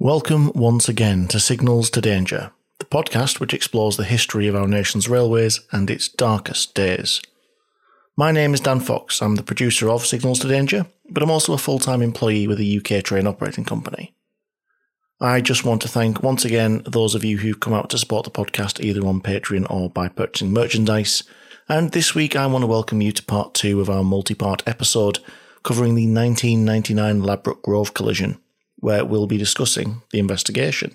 Welcome once again to Signals to Danger, the podcast which explores the history of our nation's railways and its darkest days. My name is Dan Fox. I'm the producer of Signals to Danger, but I'm also a full time employee with a UK train operating company. I just want to thank once again those of you who've come out to support the podcast either on Patreon or by purchasing merchandise. And this week I want to welcome you to part two of our multi part episode covering the 1999 Ladbroke Grove collision, where we'll be discussing the investigation.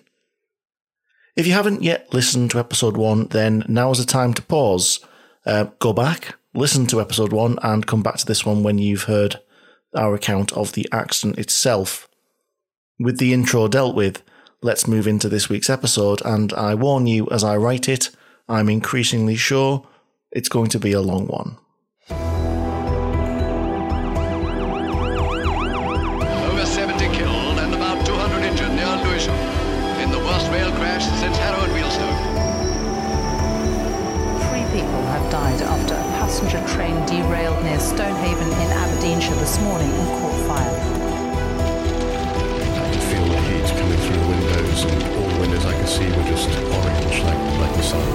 If you haven't yet listened to episode one, then now is the time to pause, uh, go back, listen to episode one, and come back to this one when you've heard our account of the accident itself. With the intro dealt with, let's move into this week's episode, and I warn you as I write it, I'm increasingly sure it's going to be a long one. See were just orange, like, like the sun.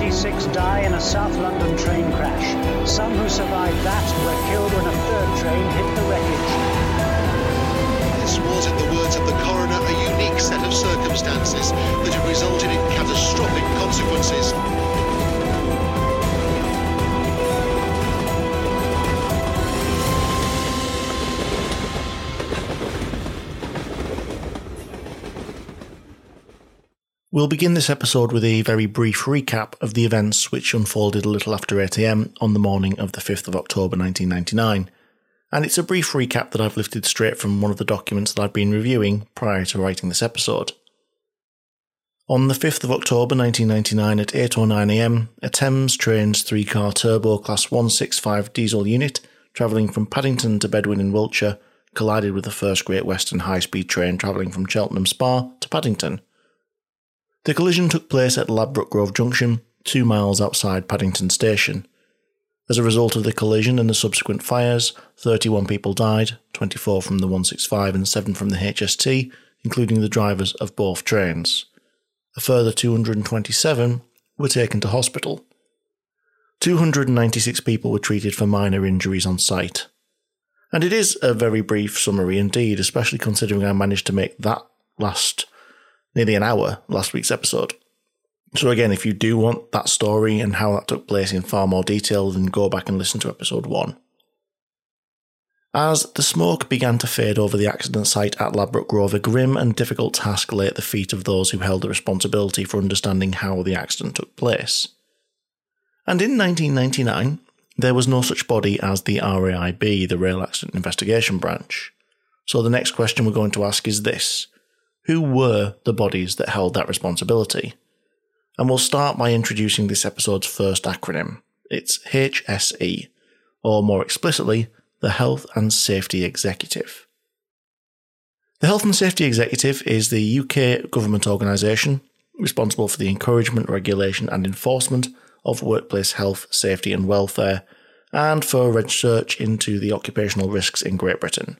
36 die in a South London train crash. Some who survived that were killed when a third train hit the wreckage. This was, in the words of the coroner, a unique set of circumstances that have resulted in catastrophic consequences. We'll begin this episode with a very brief recap of the events which unfolded a little after 8am on the morning of the 5th of October 1999. And it's a brief recap that I've lifted straight from one of the documents that I've been reviewing prior to writing this episode. On the 5th of October 1999 at 8.09am, a Thames Trains 3 car turbo class 165 diesel unit travelling from Paddington to Bedwyn in Wiltshire collided with the first Great Western high speed train travelling from Cheltenham Spa to Paddington. The collision took place at Ladbroke Grove Junction, two miles outside Paddington Station. As a result of the collision and the subsequent fires, 31 people died, 24 from the 165 and 7 from the HST, including the drivers of both trains. A further 227 were taken to hospital. 296 people were treated for minor injuries on site. And it is a very brief summary indeed, especially considering I managed to make that last nearly an hour last week's episode. So, again, if you do want that story and how that took place in far more detail, then go back and listen to episode one. As the smoke began to fade over the accident site at Ladbroke Grove, a grim and difficult task lay at the feet of those who held the responsibility for understanding how the accident took place. And in 1999, there was no such body as the RAIB, the Rail Accident Investigation Branch. So the next question we're going to ask is this who were the bodies that held that responsibility? And we'll start by introducing this episode's first acronym. It's HSE, or more explicitly, the Health and Safety Executive. The Health and Safety Executive is the UK government organisation responsible for the encouragement, regulation, and enforcement of workplace health, safety, and welfare, and for research into the occupational risks in Great Britain.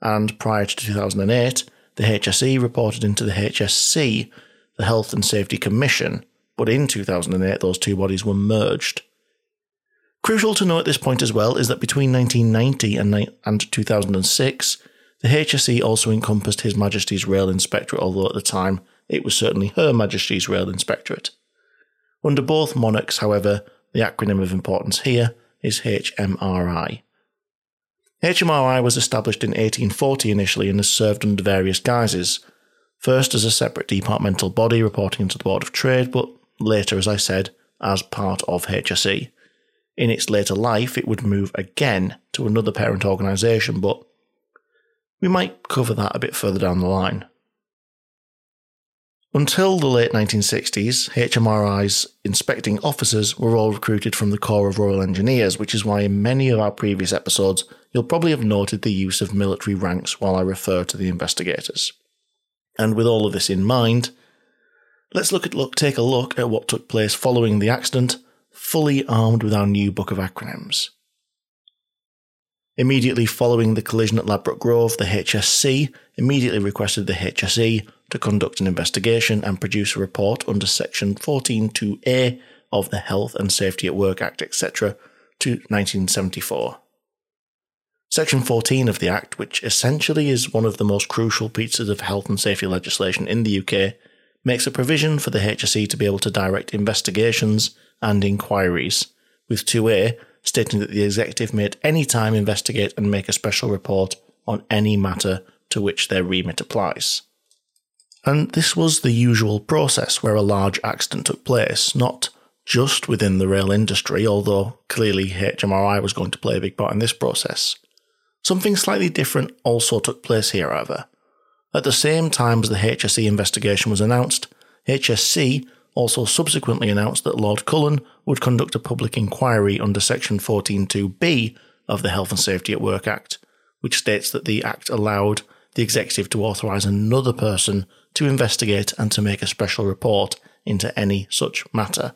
And prior to 2008, the HSE reported into the HSC, the Health and Safety Commission, but in 2008 those two bodies were merged. Crucial to know at this point as well is that between 1990 and, and 2006, the HSE also encompassed His Majesty's Rail Inspectorate, although at the time it was certainly Her Majesty's Rail Inspectorate. Under both monarchs, however, the acronym of importance here is HMRI. HMRI was established in 1840 initially and has served under various guises. First as a separate departmental body reporting to the Board of Trade, but later, as I said, as part of HSE. In its later life, it would move again to another parent organisation, but we might cover that a bit further down the line. Until the late 1960s, HMRI's inspecting officers were all recruited from the Corps of Royal Engineers, which is why in many of our previous episodes you'll probably have noted the use of military ranks while I refer to the investigators. And with all of this in mind, let's look at look take a look at what took place following the accident, fully armed with our new book of acronyms. Immediately following the collision at Ladbroke Grove, the HSC immediately requested the HSE to conduct an investigation and produce a report under Section 142A of the Health and Safety at Work Act, etc., to 1974. Section 14 of the Act, which essentially is one of the most crucial pieces of health and safety legislation in the UK, makes a provision for the HSE to be able to direct investigations and inquiries, with 2A stating that the executive may at any time investigate and make a special report on any matter to which their remit applies. And this was the usual process where a large accident took place, not just within the rail industry, although clearly HMRI was going to play a big part in this process. Something slightly different also took place here, however. At the same time as the HSE investigation was announced, HSC also subsequently announced that Lord Cullen would conduct a public inquiry under Section 142b of the Health and Safety at Work Act, which states that the Act allowed the executive to authorise another person to investigate and to make a special report into any such matter.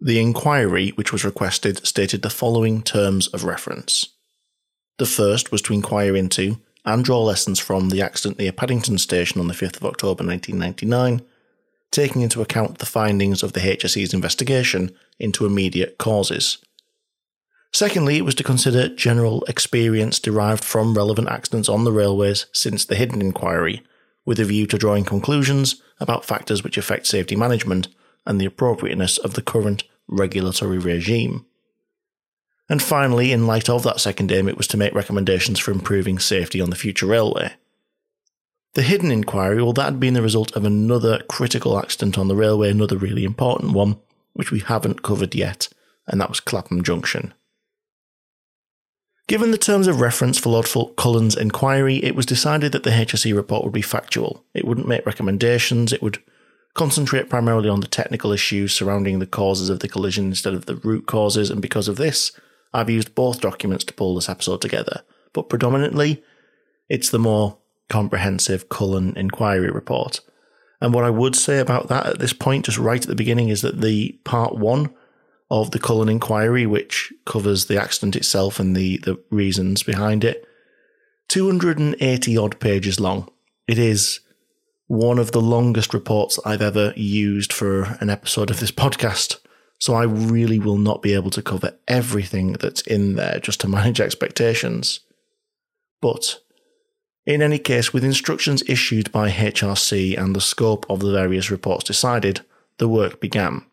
The inquiry, which was requested, stated the following terms of reference. The first was to inquire into and draw lessons from the accident near Paddington Station on the 5th of October 1999, taking into account the findings of the HSE's investigation into immediate causes. Secondly, it was to consider general experience derived from relevant accidents on the railways since the Hidden inquiry, with a view to drawing conclusions about factors which affect safety management and the appropriateness of the current regulatory regime. And finally, in light of that second aim, it was to make recommendations for improving safety on the future railway. The Hidden inquiry, well, that had been the result of another critical accident on the railway, another really important one, which we haven't covered yet, and that was Clapham Junction. Given the terms of reference for Lord Cullen's inquiry, it was decided that the HSE report would be factual. It wouldn't make recommendations, it would concentrate primarily on the technical issues surrounding the causes of the collision instead of the root causes, and because of this, I've used both documents to pull this episode together, but predominantly it's the more comprehensive Cullen inquiry report. And what I would say about that at this point, just right at the beginning, is that the part one of the Cullen inquiry, which covers the accident itself and the, the reasons behind it, 280 odd pages long. It is one of the longest reports I've ever used for an episode of this podcast. So I really will not be able to cover everything that's in there just to manage expectations. But in any case, with instructions issued by HRC and the scope of the various reports decided, the work began.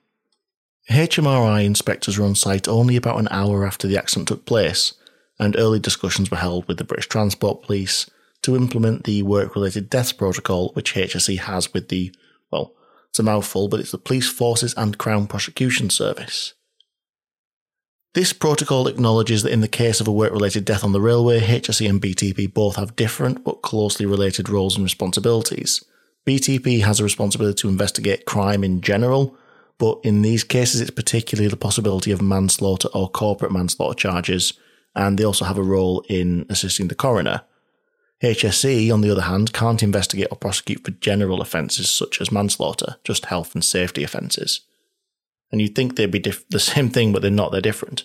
HMRI inspectors were on site only about an hour after the accident took place, and early discussions were held with the British Transport Police to implement the work related deaths protocol which HSE has with the, well, it's a mouthful, but it's the Police Forces and Crown Prosecution Service. This protocol acknowledges that in the case of a work related death on the railway, HSE and BTP both have different but closely related roles and responsibilities. BTP has a responsibility to investigate crime in general, but in these cases, it's particularly the possibility of manslaughter or corporate manslaughter charges, and they also have a role in assisting the coroner. HSE, on the other hand, can't investigate or prosecute for general offences such as manslaughter, just health and safety offences. And you'd think they'd be diff- the same thing, but they're not, they're different.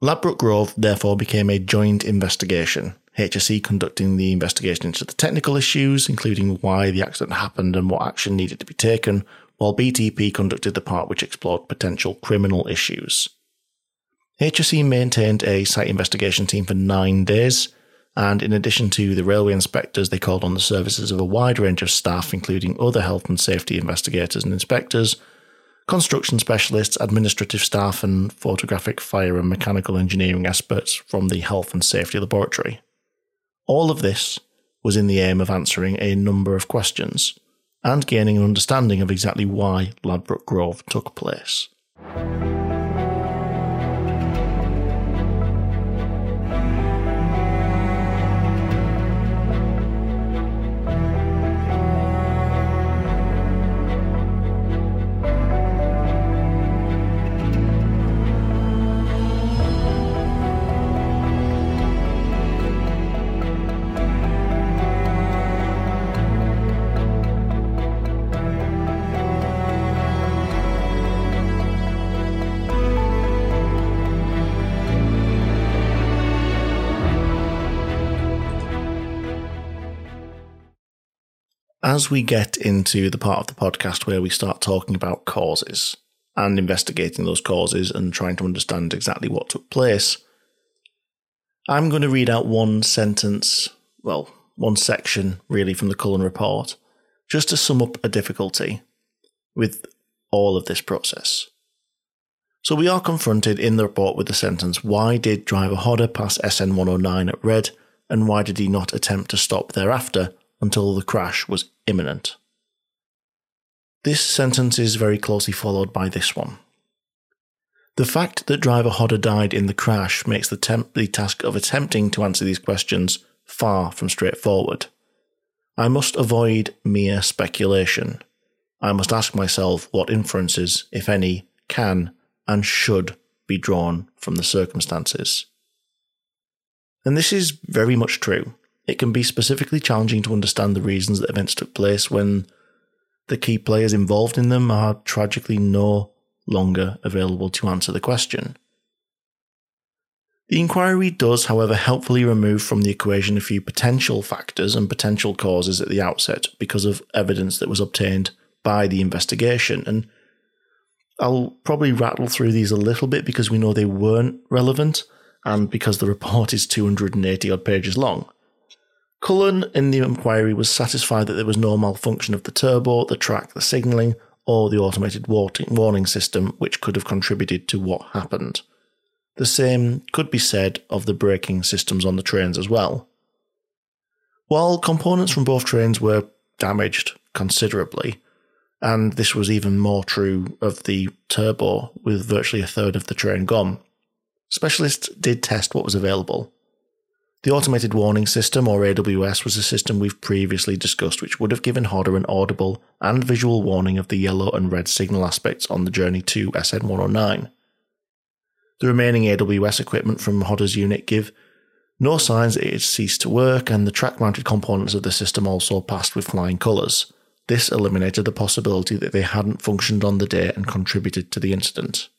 Ladbroke Grove therefore became a joint investigation, HSE conducting the investigation into the technical issues, including why the accident happened and what action needed to be taken, while BTP conducted the part which explored potential criminal issues. HSE maintained a site investigation team for nine days, and in addition to the railway inspectors, they called on the services of a wide range of staff, including other health and safety investigators and inspectors, construction specialists, administrative staff, and photographic, fire, and mechanical engineering experts from the Health and Safety Laboratory. All of this was in the aim of answering a number of questions and gaining an understanding of exactly why Ladbroke Grove took place. As we get into the part of the podcast where we start talking about causes and investigating those causes and trying to understand exactly what took place, I'm going to read out one sentence, well, one section really from the Cullen report, just to sum up a difficulty with all of this process. So we are confronted in the report with the sentence Why did driver Hodder pass SN 109 at red, and why did he not attempt to stop thereafter until the crash was imminent? This sentence is very closely followed by this one. The fact that driver Hodder died in the crash makes the, temp- the task of attempting to answer these questions far from straightforward. I must avoid mere speculation. I must ask myself what inferences, if any, can and should be drawn from the circumstances. And this is very much true. It can be specifically challenging to understand the reasons that events took place when the key players involved in them are tragically no longer available to answer the question. The inquiry does, however, helpfully remove from the equation a few potential factors and potential causes at the outset because of evidence that was obtained by the investigation. And I'll probably rattle through these a little bit because we know they weren't relevant and because the report is 280 odd pages long. Cullen in the inquiry was satisfied that there was no malfunction of the turbo, the track, the signalling, or the automated warning system which could have contributed to what happened. The same could be said of the braking systems on the trains as well. While components from both trains were damaged considerably, and this was even more true of the turbo, with virtually a third of the train gone, specialists did test what was available. The automated warning system, or AWS, was a system we've previously discussed, which would have given Hodder an audible and visual warning of the yellow and red signal aspects on the journey to SN 109. The remaining AWS equipment from Hodder's unit give no signs that it had ceased to work, and the track mounted components of the system also passed with flying colours. This eliminated the possibility that they hadn't functioned on the day and contributed to the incident.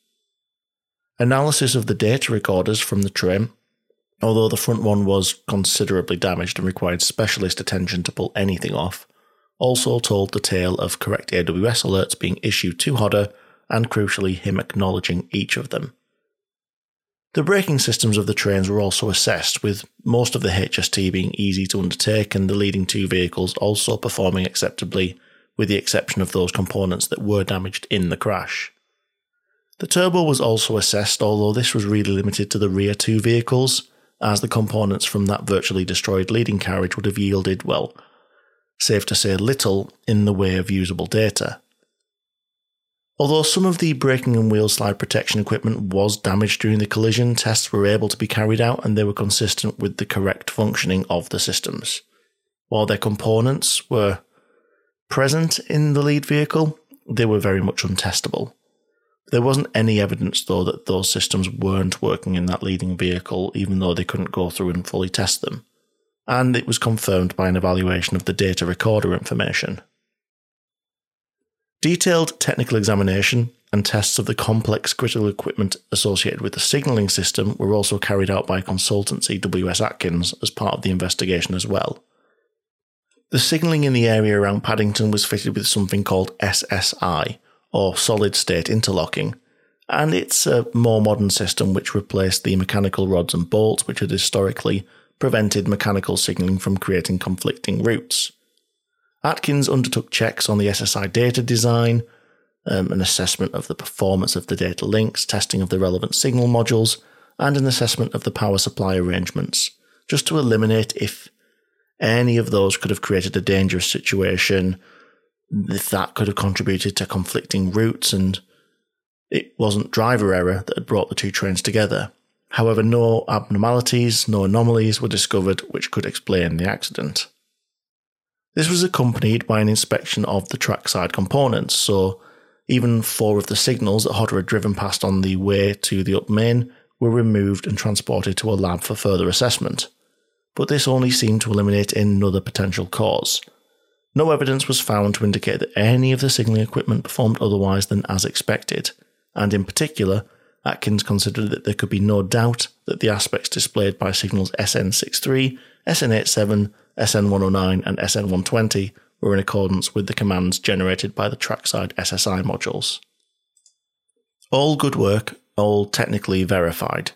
Analysis of the data recorders from the train, although the front one was considerably damaged and required specialist attention to pull anything off, also told the tale of correct AWS alerts being issued to Hodder and crucially him acknowledging each of them. The braking systems of the trains were also assessed, with most of the HST being easy to undertake and the leading two vehicles also performing acceptably, with the exception of those components that were damaged in the crash. The turbo was also assessed, although this was really limited to the rear two vehicles, as the components from that virtually destroyed leading carriage would have yielded, well, safe to say little in the way of usable data. Although some of the braking and wheel slide protection equipment was damaged during the collision, tests were able to be carried out and they were consistent with the correct functioning of the systems. While their components were present in the lead vehicle, they were very much untestable. There wasn't any evidence, though, that those systems weren't working in that leading vehicle, even though they couldn't go through and fully test them. And it was confirmed by an evaluation of the data recorder information. Detailed technical examination and tests of the complex critical equipment associated with the signalling system were also carried out by consultancy WS Atkins as part of the investigation as well. The signalling in the area around Paddington was fitted with something called SSI, or solid state interlocking, and it's a more modern system which replaced the mechanical rods and bolts which had historically prevented mechanical signalling from creating conflicting routes. Atkins undertook checks on the SSI data design, um, an assessment of the performance of the data links, testing of the relevant signal modules, and an assessment of the power supply arrangements, just to eliminate if any of those could have created a dangerous situation, if that could have contributed to conflicting routes, and it wasn't driver error that had brought the two trains together. However, no abnormalities, no anomalies were discovered which could explain the accident. This was accompanied by an inspection of the trackside components, so even four of the signals that Hodder had driven past on the way to the up main were removed and transported to a lab for further assessment. But this only seemed to eliminate another potential cause. No evidence was found to indicate that any of the signalling equipment performed otherwise than as expected, and in particular, Atkins considered that there could be no doubt that the aspects displayed by signals SN63, SN87, SN109 and SN120 were in accordance with the commands generated by the trackside SSI modules. All good work, all technically verified,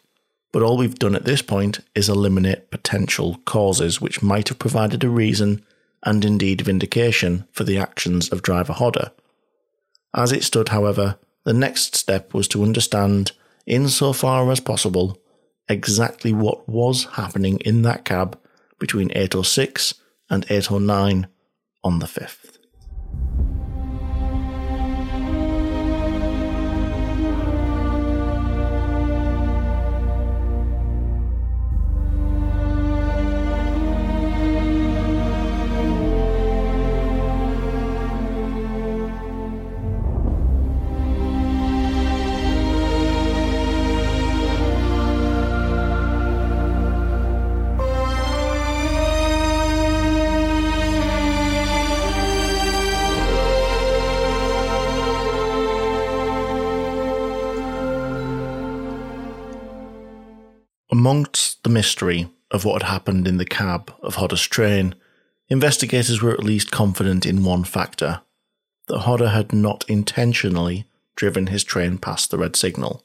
but all we've done at this point is eliminate potential causes which might have provided a reason and indeed vindication for the actions of driver Hodder. As it stood, however, the next step was to understand, insofar as possible, exactly what was happening in that cab between 806 and 809 on the 5th. Amongst the mystery of what had happened in the cab of Hodder's train, investigators were at least confident in one factor that Hodder had not intentionally driven his train past the red signal.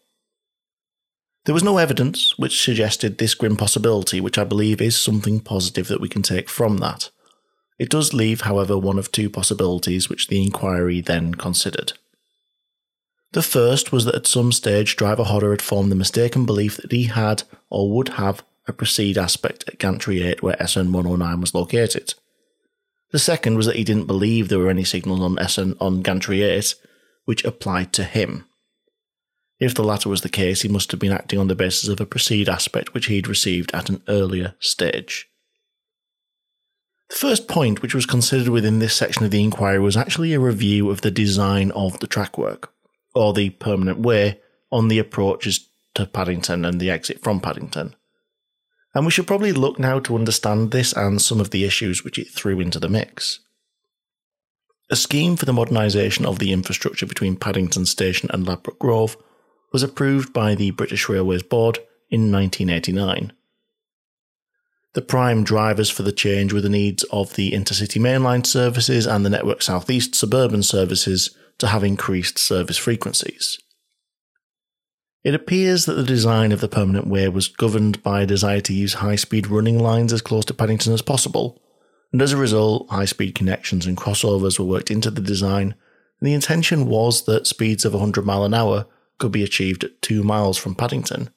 There was no evidence which suggested this grim possibility, which I believe is something positive that we can take from that. It does leave, however, one of two possibilities which the inquiry then considered. The first was that at some stage driver Hodder had formed the mistaken belief that he had or would have a proceed aspect at Gantry 8 where SN 109 was located. The second was that he didn't believe there were any signals on SN on Gantry 8 which applied to him. If the latter was the case, he must have been acting on the basis of a proceed aspect which he'd received at an earlier stage. The first point which was considered within this section of the inquiry was actually a review of the design of the trackwork or the permanent way on the approaches to Paddington and the exit from Paddington. And we should probably look now to understand this and some of the issues which it threw into the mix. A scheme for the modernisation of the infrastructure between Paddington Station and Ladbroke Grove was approved by the British Railways Board in 1989. The prime drivers for the change were the needs of the intercity mainline services and the Network Southeast suburban services to have increased service frequencies. It appears that the design of the permanent way was governed by a desire to use high speed running lines as close to Paddington as possible, and as a result, high speed connections and crossovers were worked into the design, and the intention was that speeds of 100 mile an hour could be achieved at 2 miles from Paddington,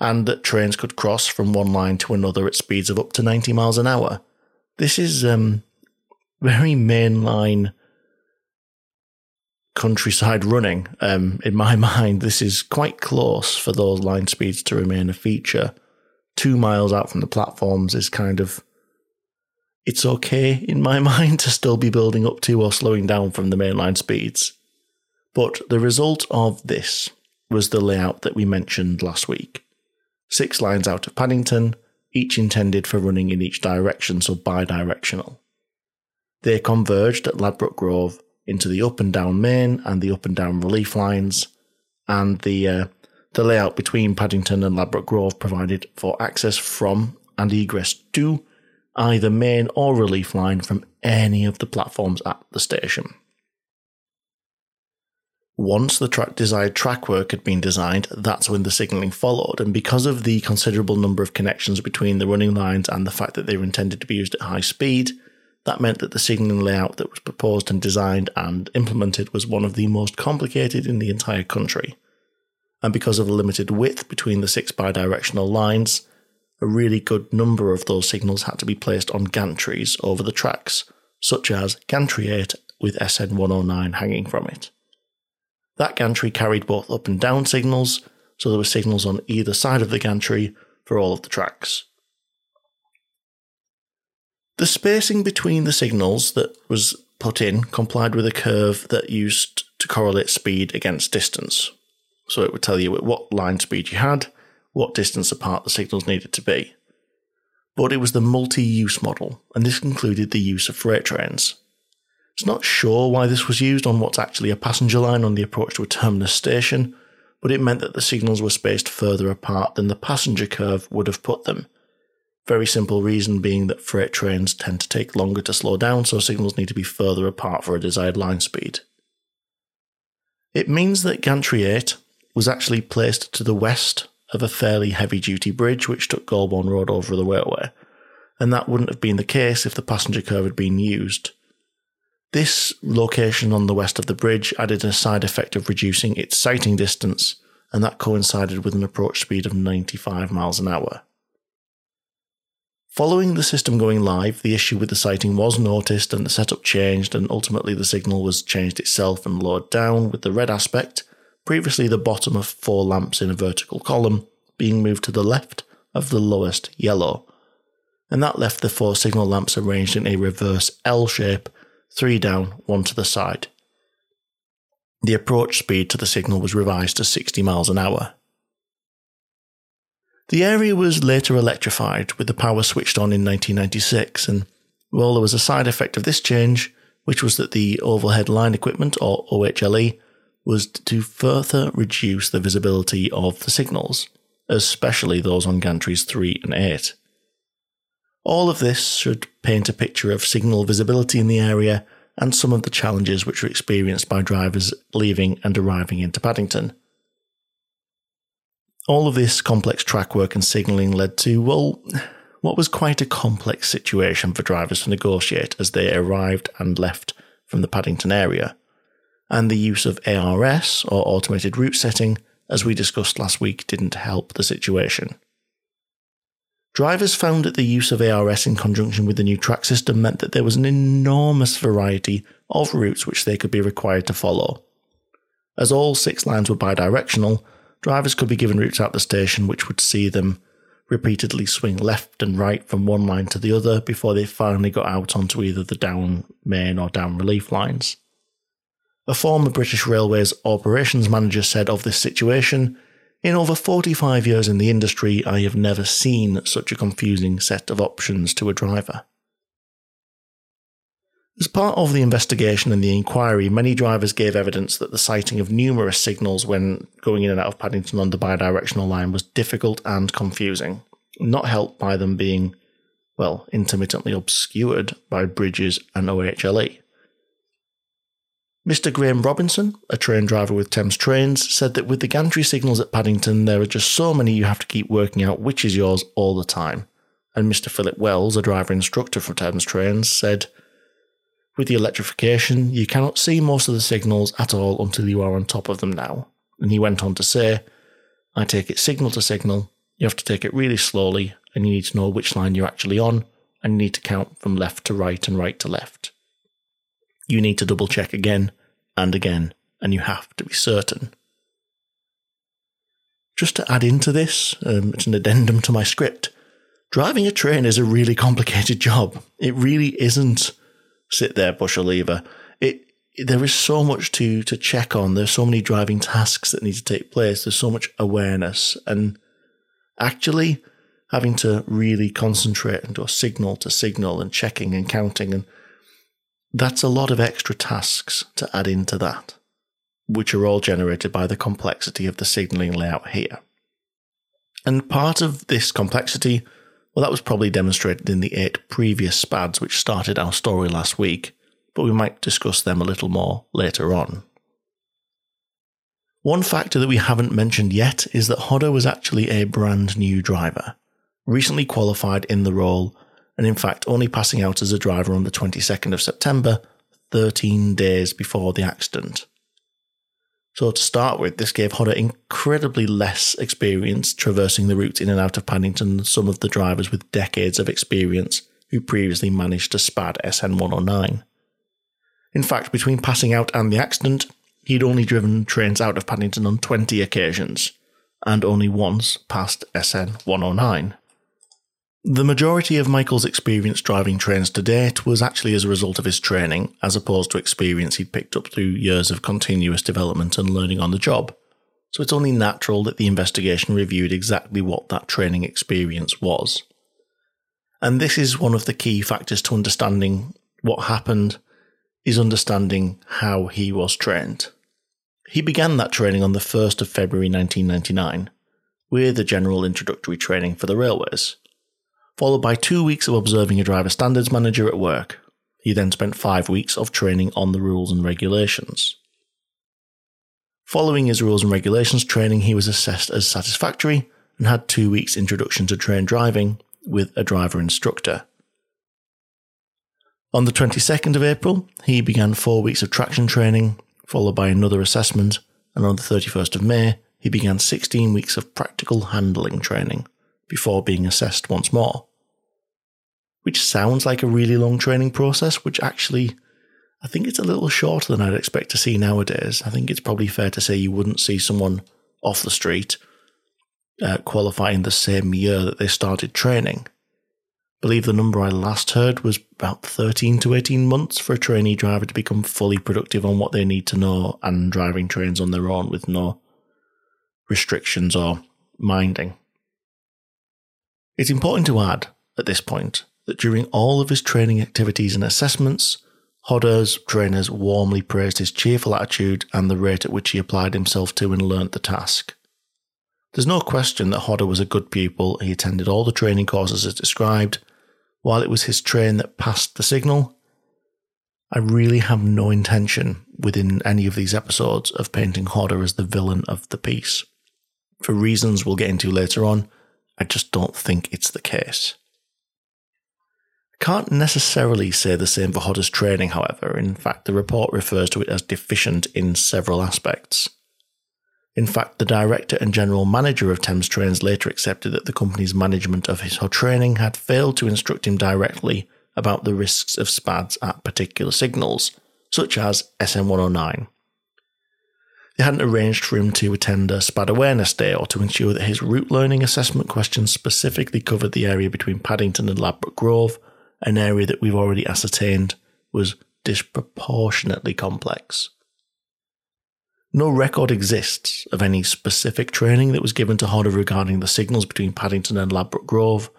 and that trains could cross from one line to another at speeds of up to 90 miles an hour. This is um, very mainline countryside running. Um, in my mind, this is quite close for those line speeds to remain a feature. Two miles out from the platforms is kind of. It's okay in my mind to still be building up to or slowing down from the mainline speeds. But the result of this was the layout that we mentioned last week. Six lines out of Paddington, each intended for running in each direction, so bi directional. They converged at Ladbroke Grove into the up and down main and the up and down relief lines, and the uh, the layout between Paddington and Ladbroke Grove provided for access from and egress to either main or relief line from any of the platforms at the station. Once the track desired track work had been designed, that's when the signalling followed, and because of the considerable number of connections between the running lines and the fact that they were intended to be used at high speed, that meant that the signalling layout that was proposed and designed and implemented was one of the most complicated in the entire country. And because of the limited width between the six bidirectional lines, a really good number of those signals had to be placed on gantries over the tracks, such as Gantry 8 with SN 109 hanging from it. That gantry carried both up and down signals, so there were signals on either side of the gantry for all of the tracks. The spacing between the signals that was put in complied with a curve that used to correlate speed against distance. So it would tell you at what line speed you had, what distance apart the signals needed to be. But it was the multi use model, and this included the use of freight trains. It's not sure why this was used on what's actually a passenger line on the approach to a terminus station, but it meant that the signals were spaced further apart than the passenger curve would have put them, Very simple reason being that freight trains tend to take longer to slow down, so signals need to be further apart for a desired line speed. It means that Gantry 8 was actually placed to the west of a fairly heavy duty bridge which took Golborne Road over the railway, and that wouldn't have been the case if the passenger curve had been used. This location on the west of the bridge added a side effect of reducing its sighting distance, and that coincided with an approach speed of 95 miles an hour. Following the system going live, the issue with the sighting was noticed and the setup changed, and ultimately the signal was changed itself and lowered down with the red aspect, previously the bottom of four lamps in a vertical column, being moved to the left of the lowest yellow. And that left the four signal lamps arranged in a reverse L shape, three down, one to the side. The approach speed to the signal was revised to 60 miles an hour. The area was later electrified with the power switched on in 1996, and well, there was a side effect of this change, which was that the overhead line equipment, or OHLE, was to further reduce the visibility of the signals, especially those on gantries 3 and 8. All of this should paint a picture of signal visibility in the area and some of the challenges which were experienced by drivers leaving and arriving into Paddington. All of this complex track work and signalling led to, well, what was quite a complex situation for drivers to negotiate as they arrived and left from the Paddington area. And the use of ARS, or automated route setting, as we discussed last week, didn't help the situation. Drivers found that the use of ARS in conjunction with the new track system meant that there was an enormous variety of routes which they could be required to follow. As all six lines were bidirectional, Drivers could be given routes out the station which would see them repeatedly swing left and right from one line to the other before they finally got out onto either the down main or down relief lines. A former British Railways operations manager said of this situation, In over 45 years in the industry, I have never seen such a confusing set of options to a driver. As part of the investigation and the inquiry, many drivers gave evidence that the sighting of numerous signals when going in and out of Paddington on the bidirectional line was difficult and confusing, not helped by them being, well, intermittently obscured by bridges and OHLE. Mr. Graham Robinson, a train driver with Thames Trains, said that with the gantry signals at Paddington, there are just so many you have to keep working out which is yours all the time. And Mr. Philip Wells, a driver instructor for Thames Trains, said, with the electrification, you cannot see most of the signals at all until you are on top of them now. And he went on to say, I take it signal to signal, you have to take it really slowly, and you need to know which line you're actually on, and you need to count from left to right and right to left. You need to double check again and again, and you have to be certain. Just to add into this, um, it's an addendum to my script. Driving a train is a really complicated job. It really isn't sit there, push a lever. It there is so much to to check on. There's so many driving tasks that need to take place. There's so much awareness and actually having to really concentrate and do a signal to signal and checking and counting and that's a lot of extra tasks to add into that, which are all generated by the complexity of the signalling layout here. And part of this complexity well, that was probably demonstrated in the eight previous SPADs which started our story last week, but we might discuss them a little more later on. One factor that we haven't mentioned yet is that Hodder was actually a brand new driver, recently qualified in the role, and in fact only passing out as a driver on the 22nd of September, 13 days before the accident. So to start with, this gave Hodder incredibly less experience traversing the route in and out of Paddington than some of the drivers with decades of experience who previously managed to SPAD SN 109. In fact, between passing out and the accident, he'd only driven trains out of Paddington on 20 occasions, and only once past SN 109. The majority of Michael's experience driving trains to date was actually as a result of his training, as opposed to experience he'd picked up through years of continuous development and learning on the job. So it's only natural that the investigation reviewed exactly what that training experience was. And this is one of the key factors to understanding what happened, is understanding how he was trained. He began that training on the 1st of February 1999 with a general introductory training for the railways. Followed by two weeks of observing a driver standards manager at work. He then spent five weeks of training on the rules and regulations. Following his rules and regulations training, he was assessed as satisfactory and had two weeks introduction to train driving with a driver instructor. On the 22nd of April, he began four weeks of traction training, followed by another assessment, and on the 31st of May, he began 16 weeks of practical handling training before being assessed once more which sounds like a really long training process, which actually I think it's a little shorter than I'd expect to see nowadays. I think it's probably fair to say you wouldn't see someone off the street uh, qualifying the same year that they started training. I believe the number I last heard was about 13 to 18 months for a trainee driver to become fully productive on what they need to know and driving trains on their own with no restrictions or minding. It's important to add at this point that during all of his training activities and assessments, Hodder's trainers warmly praised his cheerful attitude and the rate at which he applied himself to and learnt the task. There's no question that Hodder was a good pupil. He attended all the training courses as described. While it was his train that passed the signal, I really have no intention within any of these episodes of painting Hodder as the villain of the piece. For reasons we'll get into later on, I just don't think it's the case. Can't necessarily say the same for Hodder's training, however. In fact, the report refers to it as deficient in several aspects. In fact, the director and general manager of Thames Trains later accepted that the company's management of his training had failed to instruct him directly about the risks of SPADs at particular signals, such as SN109. They hadn't arranged for him to attend a SPAD awareness day or to ensure that his route learning assessment questions specifically covered the area between Paddington and Ladbroke Grove an area that we've already ascertained was disproportionately complex. No record exists of any specific training that was given to Hodder regarding the signals between Paddington and Ladbroke Grove,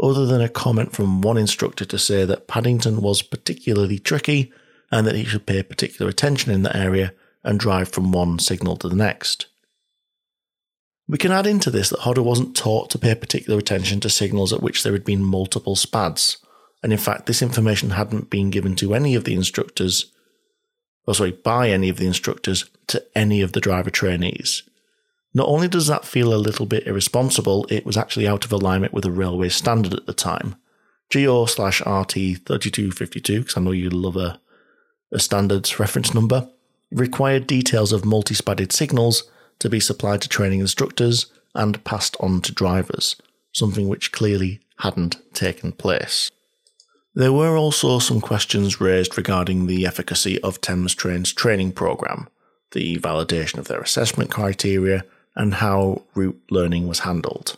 other than a comment from one instructor to say that Paddington was particularly tricky and that he should pay particular attention in that area and drive from one signal to the next. We can add into this that Hodder wasn't taught to pay particular attention to signals at which there had been multiple SPADs, and in fact, this information hadn't been given to any of the instructors, or sorry, by any of the instructors to any of the driver trainees. Not only does that feel a little bit irresponsible, it was actually out of alignment with a railway standard at the time. GO slash RT 3252, because I know you love a, a standards reference number, required details of multi spadded signals to be supplied to training instructors and passed on to drivers, something which clearly hadn't taken place. There were also some questions raised regarding the efficacy of Thames Train's training programme, the validation of their assessment criteria, and how route learning was handled.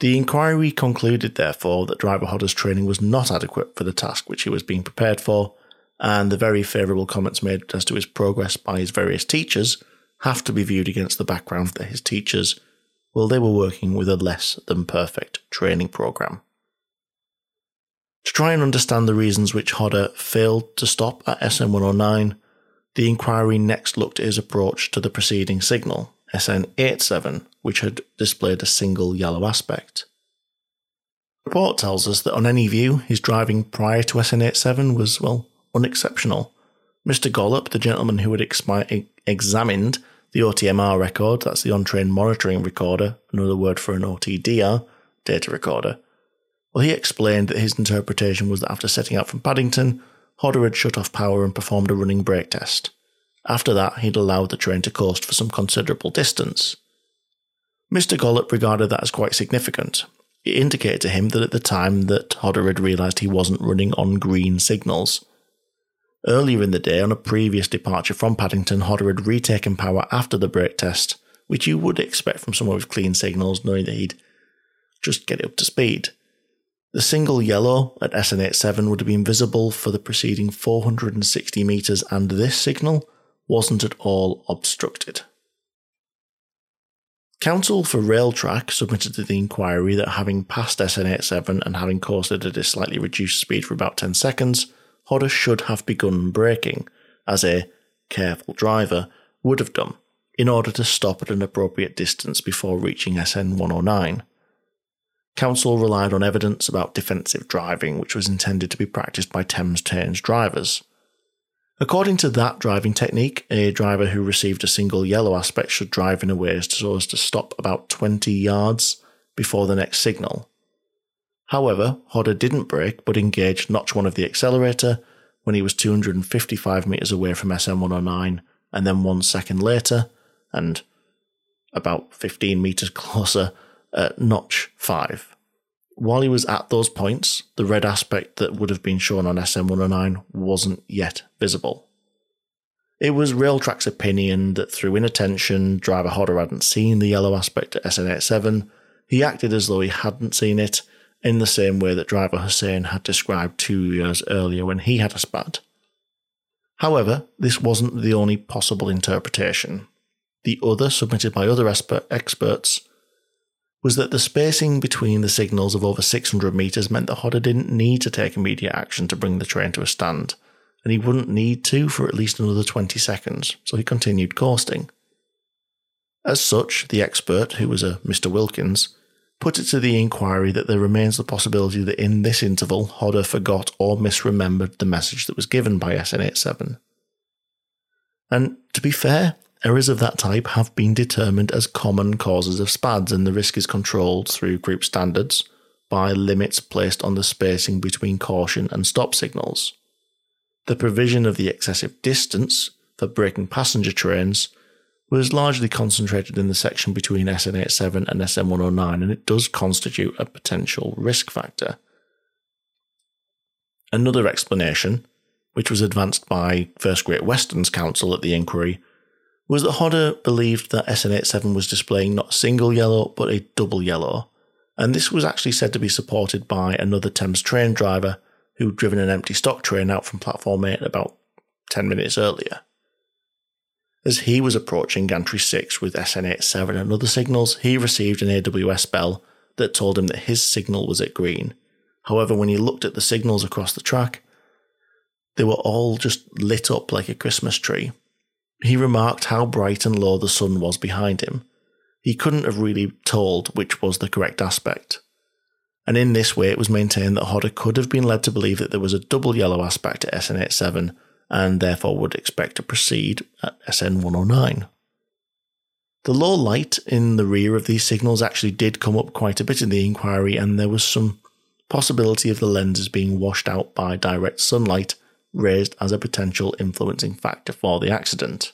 The inquiry concluded, therefore, that driver Hodder's training was not adequate for the task which he was being prepared for, and the very favourable comments made as to his progress by his various teachers have to be viewed against the background that his teachers, well, they were working with a less than perfect training programme. To try and understand the reasons which Hodder failed to stop at SN109, the inquiry next looked at his approach to the preceding signal, SN87, which had displayed a single yellow aspect. The report tells us that on any view, his driving prior to SN87 was, well, unexceptional. Mr. Gollop, the gentleman who had examined the OTMR record, that's the on train monitoring recorder, another word for an OTDR data recorder, well, he explained that his interpretation was that after setting out from Paddington, Hodder had shut off power and performed a running brake test. After that, he'd allowed the train to coast for some considerable distance. Mr. Gollop regarded that as quite significant. It indicated to him that at the time that Hodder had realised he wasn't running on green signals. Earlier in the day, on a previous departure from Paddington, Hodder had retaken power after the brake test, which you would expect from someone with clean signals, knowing that he'd just get it up to speed. The single yellow at SN87 would have been visible for the preceding 460 metres, and this signal wasn't at all obstructed. Counsel for Railtrack submitted to the inquiry that having passed SN87 and having coasted at a slightly reduced speed for about 10 seconds, Hodder should have begun braking, as a careful driver would have done, in order to stop at an appropriate distance before reaching SN109. Counsel relied on evidence about defensive driving, which was intended to be practiced by Thames Trains drivers. According to that driving technique, a driver who received a single yellow aspect should drive in a way so as to stop about 20 yards before the next signal. However, Hodder didn't brake but engaged notch 1 of the accelerator when he was 255 metres away from SN 109, and then one second later, and about 15 metres closer, at notch 5. While he was at those points, the red aspect that would have been shown on SN 109 wasn't yet visible. It was Railtrack's opinion that through inattention, driver Hodder hadn't seen the yellow aspect at SN87. He acted as though he hadn't seen it, in the same way that driver Hussein had described two years earlier when he had a SPAD. However, this wasn't the only possible interpretation. The other, submitted by other experts, was that the spacing between the signals of over 600 metres meant that Hodder didn't need to take immediate action to bring the train to a stand, and he wouldn't need to for at least another 20 seconds, so he continued coasting. As such, the expert, who was a Mr. Wilkins, put it to the inquiry that there remains the possibility that in this interval Hodder forgot or misremembered the message that was given by SN87. And to be fair, errors of that type have been determined as common causes of SPADs, and the risk is controlled through group standards by limits placed on the spacing between caution and stop signals. The provision of the excessive distance for braking passenger trains was largely concentrated in the section between SN87 and SN109, and it does constitute a potential risk factor. Another explanation, which was advanced by First Great Western's counsel at the inquiry, was that Hodder believed that SN87 was displaying not a single yellow but a double yellow, and this was actually said to be supported by another Thames train driver who'd driven an empty stock train out from platform 8 about 10 minutes earlier. As he was approaching Gantry 6 with SN87 and other signals, he received an AWS bell that told him that his signal was at green. However, when he looked at the signals across the track, they were all just lit up like a Christmas tree. He remarked how bright and low the sun was behind him. He couldn't have really told which was the correct aspect. And in this way, it was maintained that Hodder could have been led to believe that there was a double yellow aspect to SN87 and therefore would expect to proceed at SN 109. The low light in the rear of these signals actually did come up quite a bit in the inquiry, and there was some possibility of the lenses being washed out by direct sunlight raised as a potential influencing factor for the accident.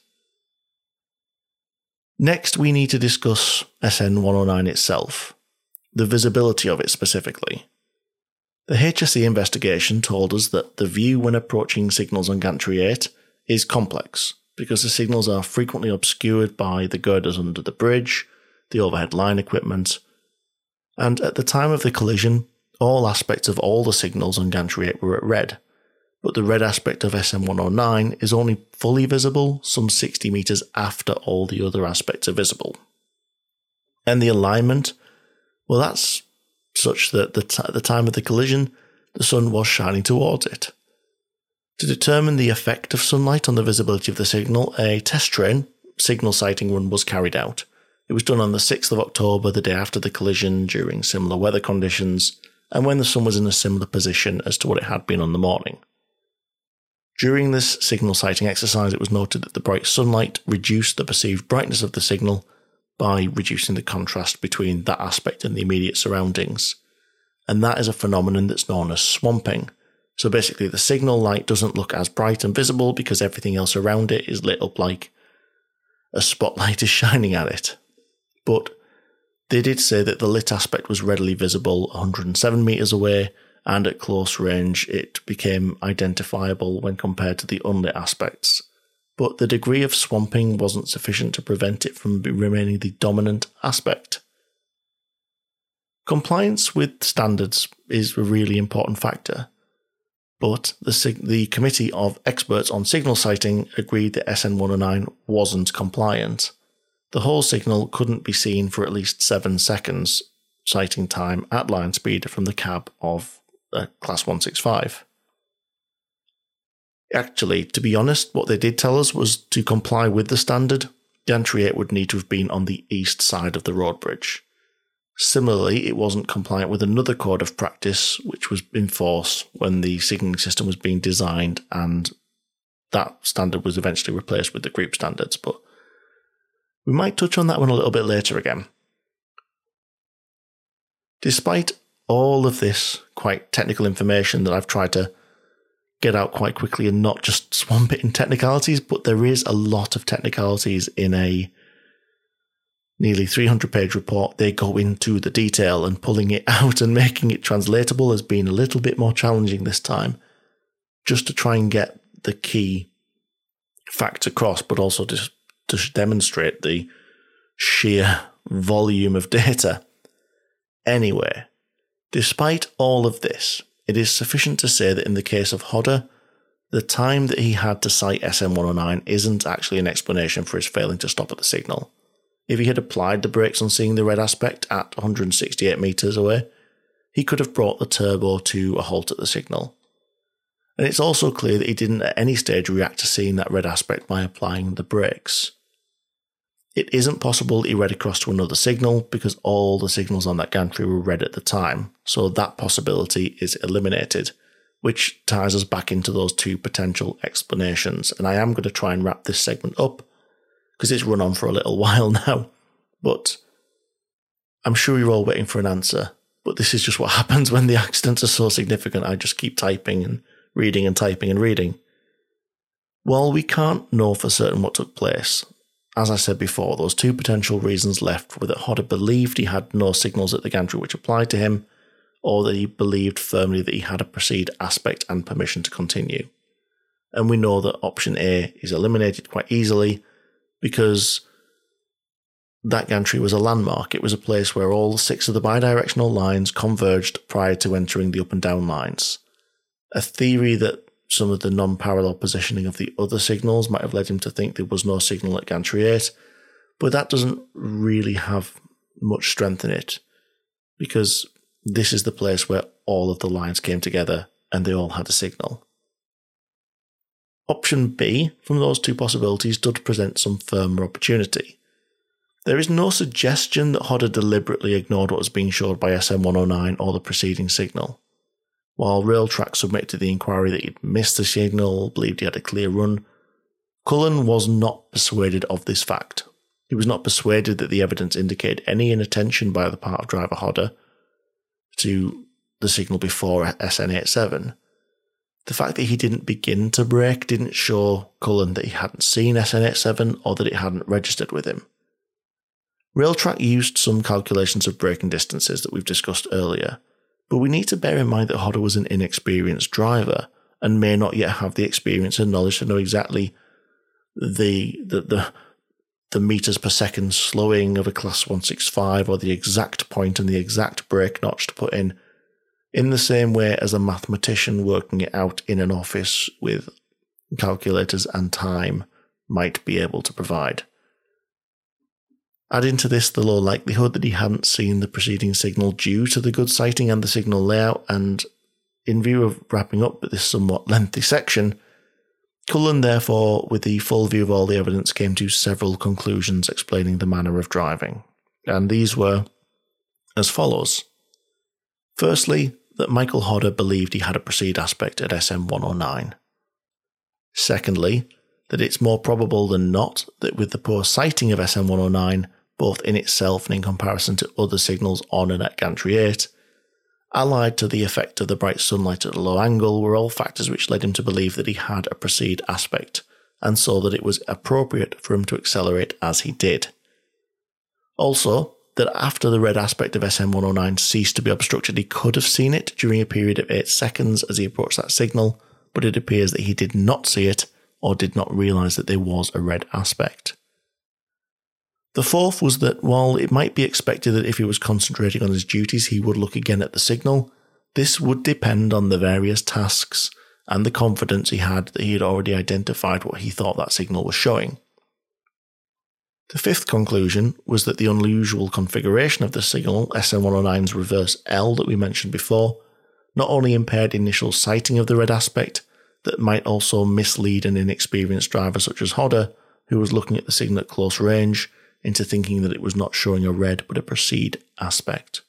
Next, we need to discuss SN 109 itself, the visibility of it specifically. The HSE investigation told us that the view when approaching signals on Gantry 8 is complex because the signals are frequently obscured by the girders under the bridge, the overhead line equipment, and at the time of the collision, all aspects of all the signals on Gantry 8 were at red, but the red aspect of SN109 is only fully visible some 60 metres after all the other aspects are visible. And the alignment, well, that's such that the t- at the time of the collision, the sun was shining towards it. To determine the effect of sunlight on the visibility of the signal, a test train signal sighting run was carried out. It was done on the 6th of October, the day after the collision, during similar weather conditions, and when the sun was in a similar position as to what it had been on the morning. During this signal sighting exercise, it was noted that the bright sunlight reduced the perceived brightness of the signal by reducing the contrast between that aspect and the immediate surroundings. And that is a phenomenon that's known as swamping. So basically, the signal light doesn't look as bright and visible because everything else around it is lit up like a spotlight is shining at it. But they did say that the lit aspect was readily visible 107 metres away, and at close range, it became identifiable when compared to the unlit aspects but the degree of swamping wasn't sufficient to prevent it from remaining the dominant aspect. Compliance with standards is a really important factor, but the, the Committee of Experts on Signal Sighting agreed that SN 109 wasn't compliant. The whole signal couldn't be seen for at least seven seconds sighting time at line speed from the cab of a Class 165. Actually, to be honest, what they did tell us was to comply with the standard, Gantry 8 would need to have been on the east side of the road bridge. Similarly, it wasn't compliant with another code of practice which was in force when the signalling system was being designed, and that standard was eventually replaced with the group standards. But we might touch on that one a little bit later again. Despite all of this quite technical information that I've tried to get out quite quickly and not just swamp it in technicalities, but there is a lot of technicalities in a nearly 300 page report. They go into the detail and pulling it out and making it translatable has been a little bit more challenging this time, just to try and get the key facts across, but also to, to demonstrate the sheer volume of data. Anyway, despite all of this, it is sufficient to say that in the case of Hodder, the time that he had to sight SN 109 isn't actually an explanation for his failing to stop at the signal. If he had applied the brakes on seeing the red aspect at 168 metres away, he could have brought the turbo to a halt at the signal. And it's also clear that he didn't at any stage react to seeing that red aspect by applying the brakes. It isn't possible he read across to another signal because all the signals on that gantry were red at the time, so that possibility is eliminated, which ties us back into those two potential explanations. And I am going to try and wrap this segment up because it's run on for a little while now, but I'm sure you're all waiting for an answer. But this is just what happens when the accidents are so significant. I just keep typing and reading and typing and reading. While we can't know for certain what took place, as I said before, those two potential reasons left were that Hodder believed he had no signals at the gantry which applied to him, or that he believed firmly that he had a proceed aspect and permission to continue. And we know that option A is eliminated quite easily because that gantry was a landmark. It was a place where all six of the bidirectional lines converged prior to entering the up and down lines. A theory that some of the non parallel positioning of the other signals might have led him to think there was no signal at gantry 8, but that doesn't really have much strength in it because this is the place where all of the lines came together and they all had a signal. Option B from those two possibilities did present some firmer opportunity. There is no suggestion that Hodder deliberately ignored what was being showed by SN109 or the preceding signal. While Railtrack submitted the inquiry that he'd missed the signal, believed he had a clear run, Cullen was not persuaded of this fact. He was not persuaded that the evidence indicated any inattention by the part of driver Hodder to the signal before SN87. The fact that he didn't begin to brake didn't show Cullen that he hadn't seen SN87 or that it hadn't registered with him. Railtrack used some calculations of braking distances that we've discussed earlier, but we need to bear in mind that Hodder was an inexperienced driver and may not yet have the experience and knowledge to know exactly the the the, the meters per second slowing of a class 165 or the exact point and the exact brake notch to put in in the same way as a mathematician working it out in an office with calculators and time might be able to provide. Add to this the low likelihood that he hadn't seen the preceding signal due to the good sighting and the signal layout, and in view of wrapping up this somewhat lengthy section, Cullen, therefore, with the full view of all the evidence, came to several conclusions explaining the manner of driving, and these were as follows. Firstly, that Michael Hodder believed he had a proceed aspect at SN 109. Secondly, that it's more probable than not that with the poor sighting of SN 109, both in itself and in comparison to other signals on and at Gantry 8, allied to the effect of the bright sunlight at a low angle, were all factors which led him to believe that he had a proceed aspect, and saw that it was appropriate for him to accelerate as he did. Also, that after the red aspect of SN 109 ceased to be obstructed, he could have seen it during a period of 8 seconds as he approached that signal, but it appears that he did not see it or did not realise that there was a red aspect. The fourth was that while it might be expected that if he was concentrating on his duties, he would look again at the signal, this would depend on the various tasks and the confidence he had that he had already identified what he thought that signal was showing. The fifth conclusion was that the unusual configuration of the signal, SN109's reverse L that we mentioned before, not only impaired initial sighting of the red aspect, that might also mislead an inexperienced driver such as Hodder, who was looking at the signal at close range, into thinking that it was not showing a red but a proceed aspect.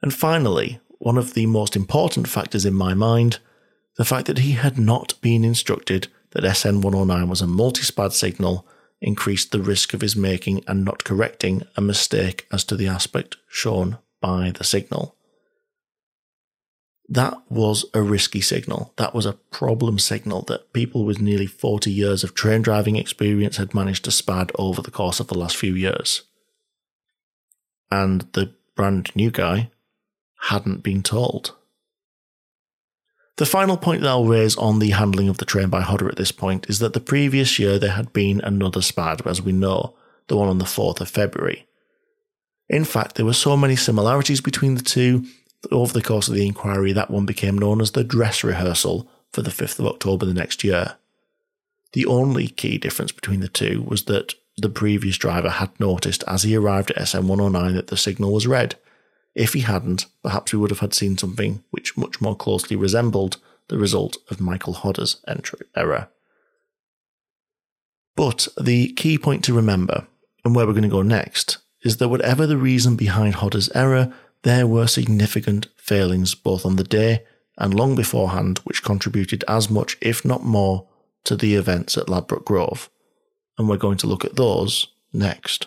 And finally, one of the most important factors in my mind, the fact that he had not been instructed that SN 109 was a multispad signal increased the risk of his making and not correcting a mistake as to the aspect shown by the signal. That was a risky signal. That was a problem signal that people with nearly 40 years of train driving experience had managed to spad over the course of the last few years. And the brand new guy hadn't been told. The final point that I'll raise on the handling of the train by Hodder at this point is that the previous year there had been another SPAD, as we know, the one on the 4th of February. In fact, there were so many similarities between the two over the course of the inquiry, that one became known as the dress rehearsal for the 5th of October the next year. The only key difference between the two was that the previous driver had noticed as he arrived at SN 109 that the signal was red, if he hadn't, perhaps we would have had seen something which much more closely resembled the result of Michael Hodder's entry error. But the key point to remember, and where we're going to go next, is that whatever the reason behind Hodder's error, there were significant failings both on the day and long beforehand which contributed as much, if not more, to the events at Ladbroke Grove. And we're going to look at those next.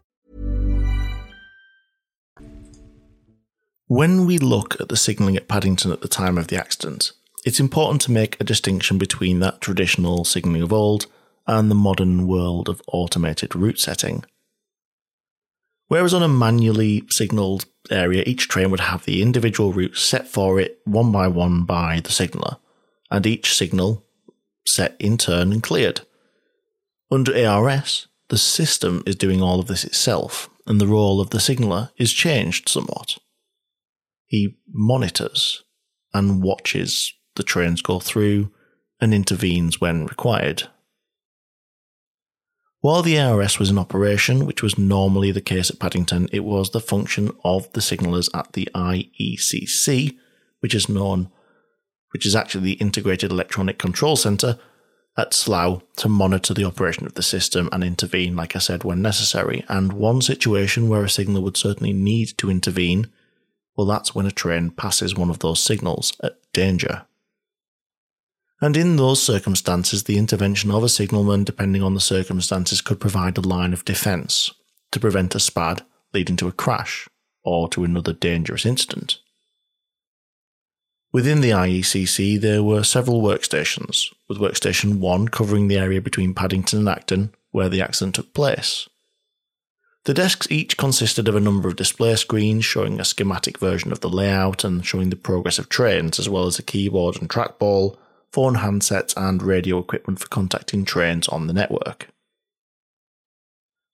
When we look at the signalling at Paddington at the time of the accident, it's important to make a distinction between that traditional signalling of old and the modern world of automated route setting. Whereas on a manually signalled area, each train would have the individual routes set for it one by one by the signaller, and each signal set in turn and cleared. Under ARS, the system is doing all of this itself, and the role of the signaller is changed somewhat. He monitors and watches the trains go through and intervenes when required. While the ARS was in operation, which was normally the case at Paddington, it was the function of the signallers at the IECC, which is known, which is actually the Integrated Electronic Control Centre at Slough, to monitor the operation of the system and intervene, like I said, when necessary. And one situation where a signaller would certainly need to intervene well, that's when a train passes one of those signals at danger. And in those circumstances, the intervention of a signalman, depending on the circumstances, could provide a line of defence to prevent a SPAD leading to a crash or to another dangerous incident. Within the IECC, there were several workstations, with Workstation 1 covering the area between Paddington and Acton, where the accident took place. The desks each consisted of a number of display screens showing a schematic version of the layout and showing the progress of trains, as well as a keyboard and trackball, phone handsets, and radio equipment for contacting trains on the network.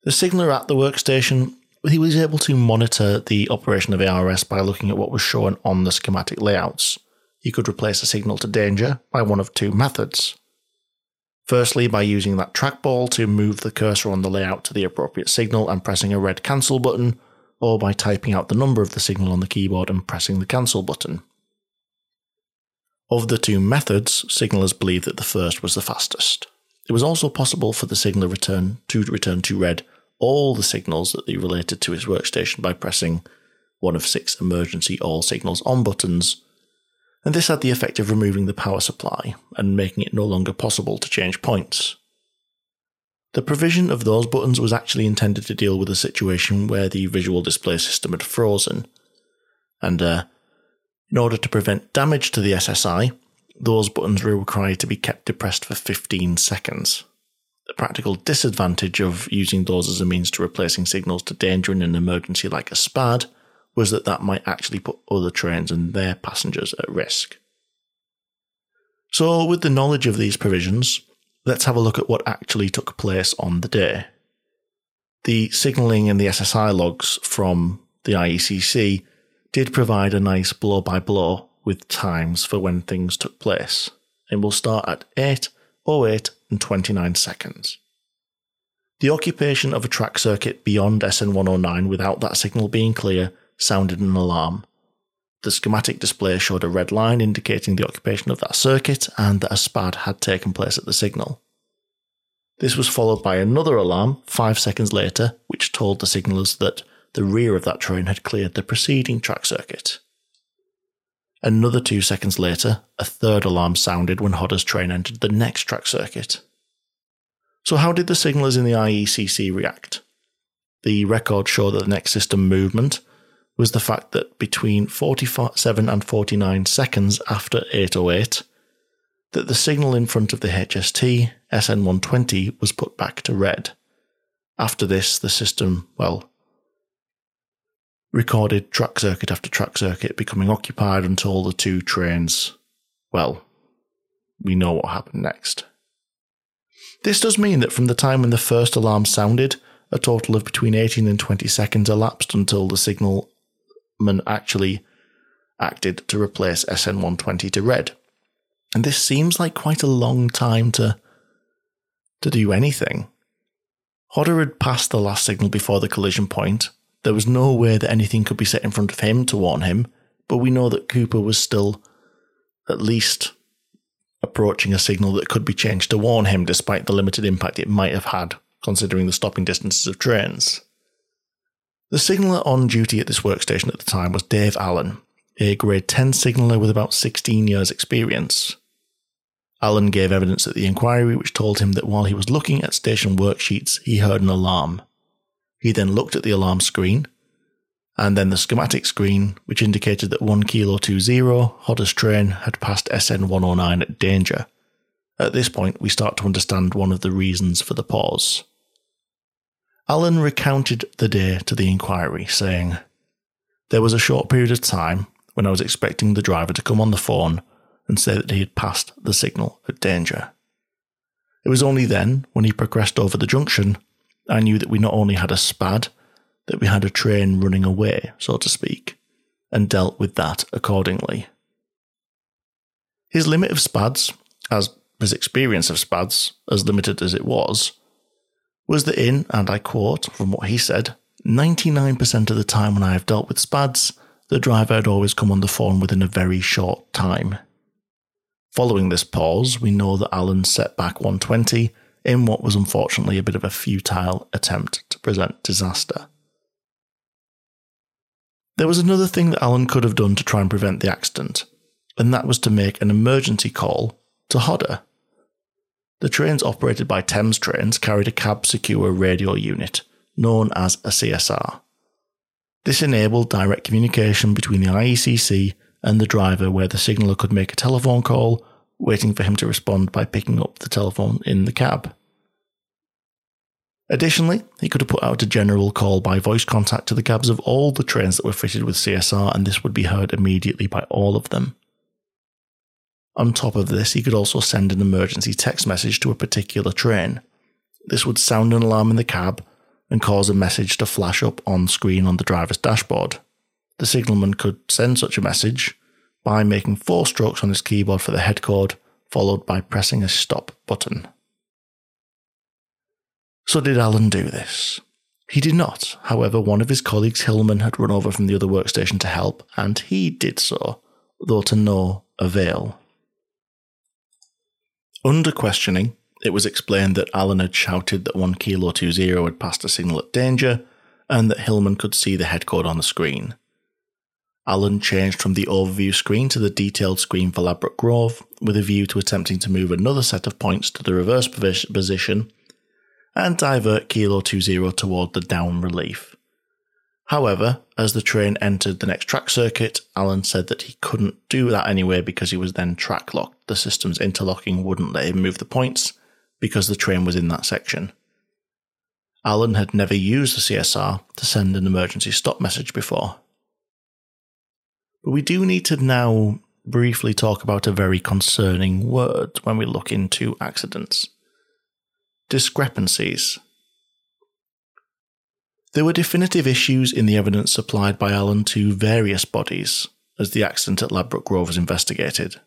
The signaller at the workstation, he was able to monitor the operation of ARS by looking at what was shown on the schematic layouts. He could replace a signal to danger by one of two methods. Firstly, by using that trackball to move the cursor on the layout to the appropriate signal and pressing a red cancel button, or by typing out the number of the signal on the keyboard and pressing the cancel button. Of the two methods, signallers believe that the first was the fastest. it was also possible for the signaller return to return to red all the signals that they related to his workstation by pressing one of six emergency all signals on buttons, and this had the effect of removing the power supply and making it no longer possible to change points. The provision of those buttons was actually intended to deal with a situation where the visual display system had frozen, and uh, in order to prevent damage to the SSI, those buttons were required to be kept depressed for 15 seconds. The practical disadvantage of using those as a means to replacing signals to danger in an emergency like a SPAD was that that might actually put other trains and their passengers at risk. So, with the knowledge of these provisions, let's have a look at what actually took place on the day. The signalling in the SSI logs from the IECC did provide a nice blow by blow with times for when things took place, and we'll start at 8, 08, and 29 seconds. The occupation of a track circuit beyond SN109 without that signal being clear sounded an alarm. The schematic display showed a red line indicating the occupation of that circuit and that a SPAD had taken place at the signal. This was followed by another alarm five seconds later, which told the signallers that the rear of that train had cleared the preceding track circuit. Another two seconds later, a third alarm sounded when Hodder's train entered the next track circuit. So, how did the signallers in the IECC react? The records show that the next system movement was the fact that between 47 and 49 seconds after 808, that the signal in front of the HST SN120 was put back to red. After this, the system, well, recorded track circuit after track circuit becoming occupied until the two trains, well, we know what happened next. This does mean that from the time when the first alarm sounded, a total of between 18 and 20 seconds elapsed until the signal actually acted to replace SN120 to red. And this seems like quite a long time to to do anything. Hodder had passed the last signal before the collision point. There was no way that anything could be set in front of him to warn him, but we know that Cooper was still at least approaching a signal that could be changed to warn him despite the limited impact it might have had, considering the stopping distances of trains. The signaller on duty at this workstation at the time was Dave Allen, a grade 10 signaller with about 16 years' experience. Allen gave evidence at the inquiry which told him that while he was looking at station worksheets, he heard an alarm. He then looked at the alarm screen, and then the schematic screen, which indicated that 1 Kilo 20 Hodder's train had passed SN 109 at danger. At this point, we start to understand one of the reasons for the pause. Allen recounted the day to the inquiry, saying, There was a short period of time when I was expecting the driver to come on the phone and say that he had passed the signal of danger. It was only then, when he progressed over the junction, I knew that we not only had a SPAD, that we had a train running away, so to speak, and dealt with that accordingly. His limit of SPADs, as his experience of SPADs, as limited as it was, was that in, and I quote from what he said, 99% of the time when I have dealt with SPADs, the driver had always come on the phone within a very short time. Following this pause, we know that Allen set back 120 in what was unfortunately a bit of a futile attempt to present disaster. There was another thing that Allen could have done to try and prevent the accident, and that was to make an emergency call to Hodder. The trains operated by Thames Trains carried a cab secure radio unit, known as a CSR. This enabled direct communication between the IECC and the driver where the signaller could make a telephone call, waiting for him to respond by picking up the telephone in the cab. Additionally, he could have put out a general call by voice contact to the cabs of all the trains that were fitted with CSR, and this would be heard immediately by all of them. On top of this, he could also send an emergency text message to a particular train. This would sound an alarm in the cab and cause a message to flash up on screen on the driver's dashboard. The signalman could send such a message by making four strokes on his keyboard for the head code, followed by pressing a stop button. So, did Allen do this? He did not. However, one of his colleagues, Hillman, had run over from the other workstation to help, and he did so, though to no avail. Under questioning, It was explained that Allen had shouted that 1 Kilo 20 had passed a signal at danger and that Hillman could see the head code on the screen. Allen changed from the overview screen to the detailed screen for Ladbroke Grove with a view to attempting to move another set of points to the reverse position and divert Kilo 20 toward the down relief. However, as the train entered the next track circuit, Allen said that he couldn't do that anyway because he was then track locked. The system's interlocking wouldn't let him move the points because the train was in that section. Allen had never used the CSR to send an emergency stop message before. But we do need to now briefly talk about a very concerning word when we look into accidents discrepancies. There were definitive issues in the evidence supplied by Allen to various bodies as the accident at Ladbroke Grove was investigated.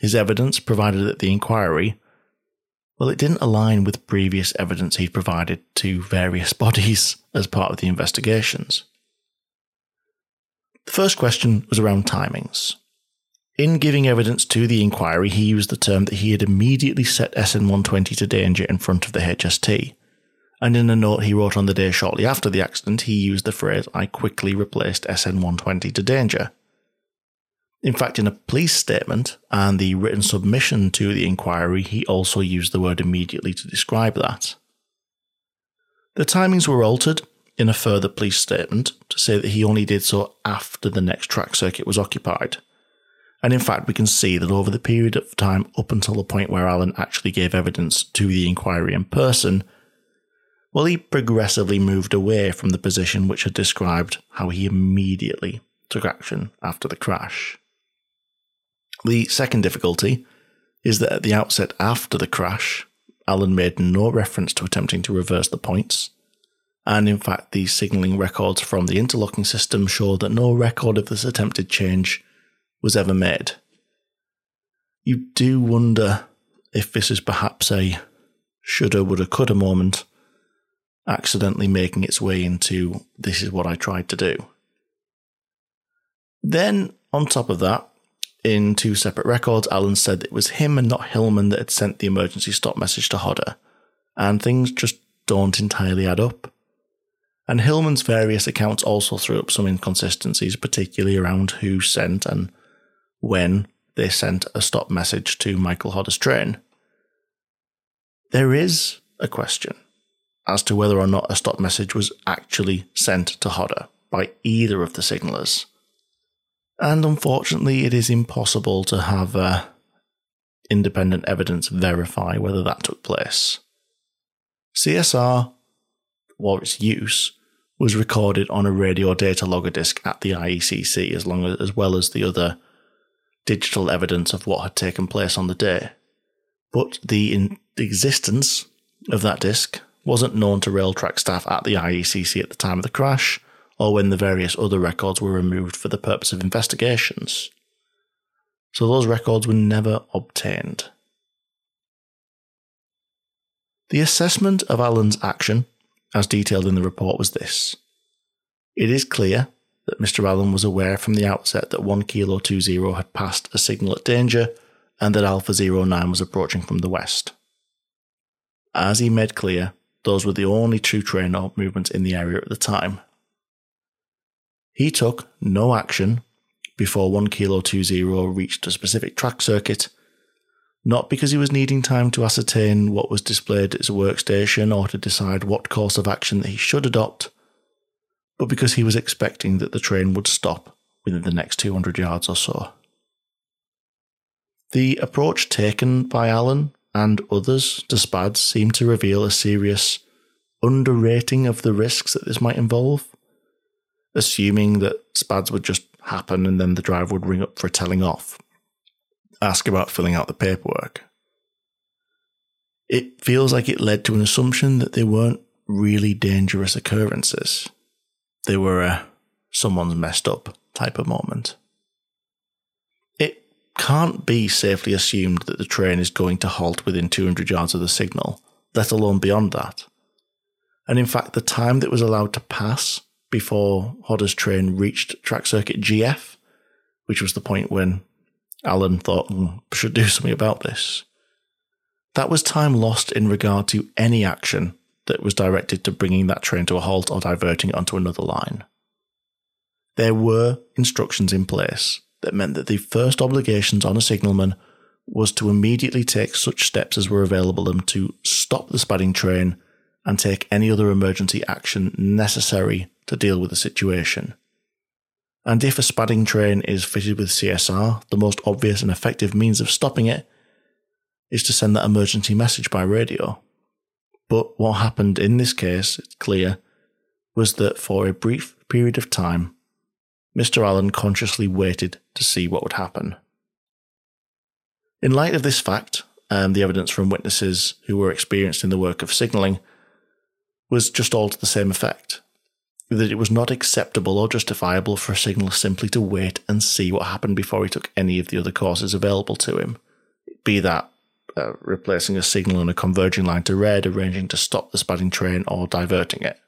His evidence provided at the inquiry, well, it didn't align with previous evidence he'd provided to various bodies as part of the investigations. The first question was around timings. In giving evidence to the inquiry, he used the term that he had immediately set SN 120 to danger in front of the HST. And in a note he wrote on the day shortly after the accident, he used the phrase, I quickly replaced SN 120 to danger. In fact, in a police statement and the written submission to the inquiry, he also used the word immediately to describe that. The timings were altered in a further police statement to say that he only did so after the next track circuit was occupied. And in fact, we can see that over the period of time up until the point where Allen actually gave evidence to the inquiry in person, well, he progressively moved away from the position which had described how he immediately took action after the crash. The second difficulty is that at the outset after the crash, Allen made no reference to attempting to reverse the points, and in fact, the signalling records from the interlocking system show that no record of this attempted change was ever made. You do wonder if this is perhaps a shoulda, woulda, coulda moment, accidentally making its way into this is what I tried to do. Then, on top of that, in two separate records, Allen said it was him and not Hillman that had sent the emergency stop message to Hodder, and things just don't entirely add up. And Hillman's various accounts also threw up some inconsistencies, particularly around who sent and when they sent a stop message to Michael Hodder's train. There is a question as to whether or not a stop message was actually sent to Hodder by either of the signallers. And unfortunately, it is impossible to have uh, independent evidence verify whether that took place. CSR, or its use, was recorded on a radio data logger disk at the IECC, as long as, as well as the other digital evidence of what had taken place on the day. But the, in, the existence of that disk wasn't known to Railtrack staff at the IECC at the time of the crash, or when the various other records were removed for the purpose of investigations. So those records were never obtained. The assessment of Allen's action as detailed in the report, was this. It is clear that Mr. Allen was aware from the outset that 1 Kilo 20 had passed a signal at danger and that Alpha 09 was approaching from the west. As he made clear, those were the only two train movements in the area at the time. He took no action before 1 Kilo 20 reached a specific track circuit not because he was needing time to ascertain what was displayed at his workstation or to decide what course of action that he should adopt, but because he was expecting that the train would stop within the next 200 yards or so. The approach taken by Allen and others SPADs seemed to reveal a serious underrating of the risks that this might involve, assuming that SPADs would just happen and then the driver would ring up for a telling off ask about filling out the paperwork, it feels like it led to an assumption that they weren't really dangerous occurrences. They were a someone's messed up type of moment. Can't be safely assumed that the train is going to halt within 200 yards of the signal, let alone beyond that. And in fact, the time that was allowed to pass before Hodder's train reached track circuit GF, which was the point when Allen thought, mm, should do something about this. that was time lost in regard to any action that was directed to bringing that train to a halt or diverting it onto another line. There were instructions in place that meant that the first obligations on a signalman was to immediately take such steps as were available them to stop the spadding train and take any other emergency action necessary to deal with the situation. And if a spadding train is fitted with CSR, the most obvious and effective means of stopping it is to send that emergency message by radio. But what happened in this case, it's clear, was that for a brief period of time, Mr. Allen consciously waited to see what would happen. In light of this fact, and the evidence from witnesses who were experienced in the work of signalling was just all to the same effect that it was not acceptable or justifiable for a signal simply to wait and see what happened before he took any of the other courses available to him, be that uh, replacing a signal on a converging line to red, arranging to stop the spadding train, or diverting it.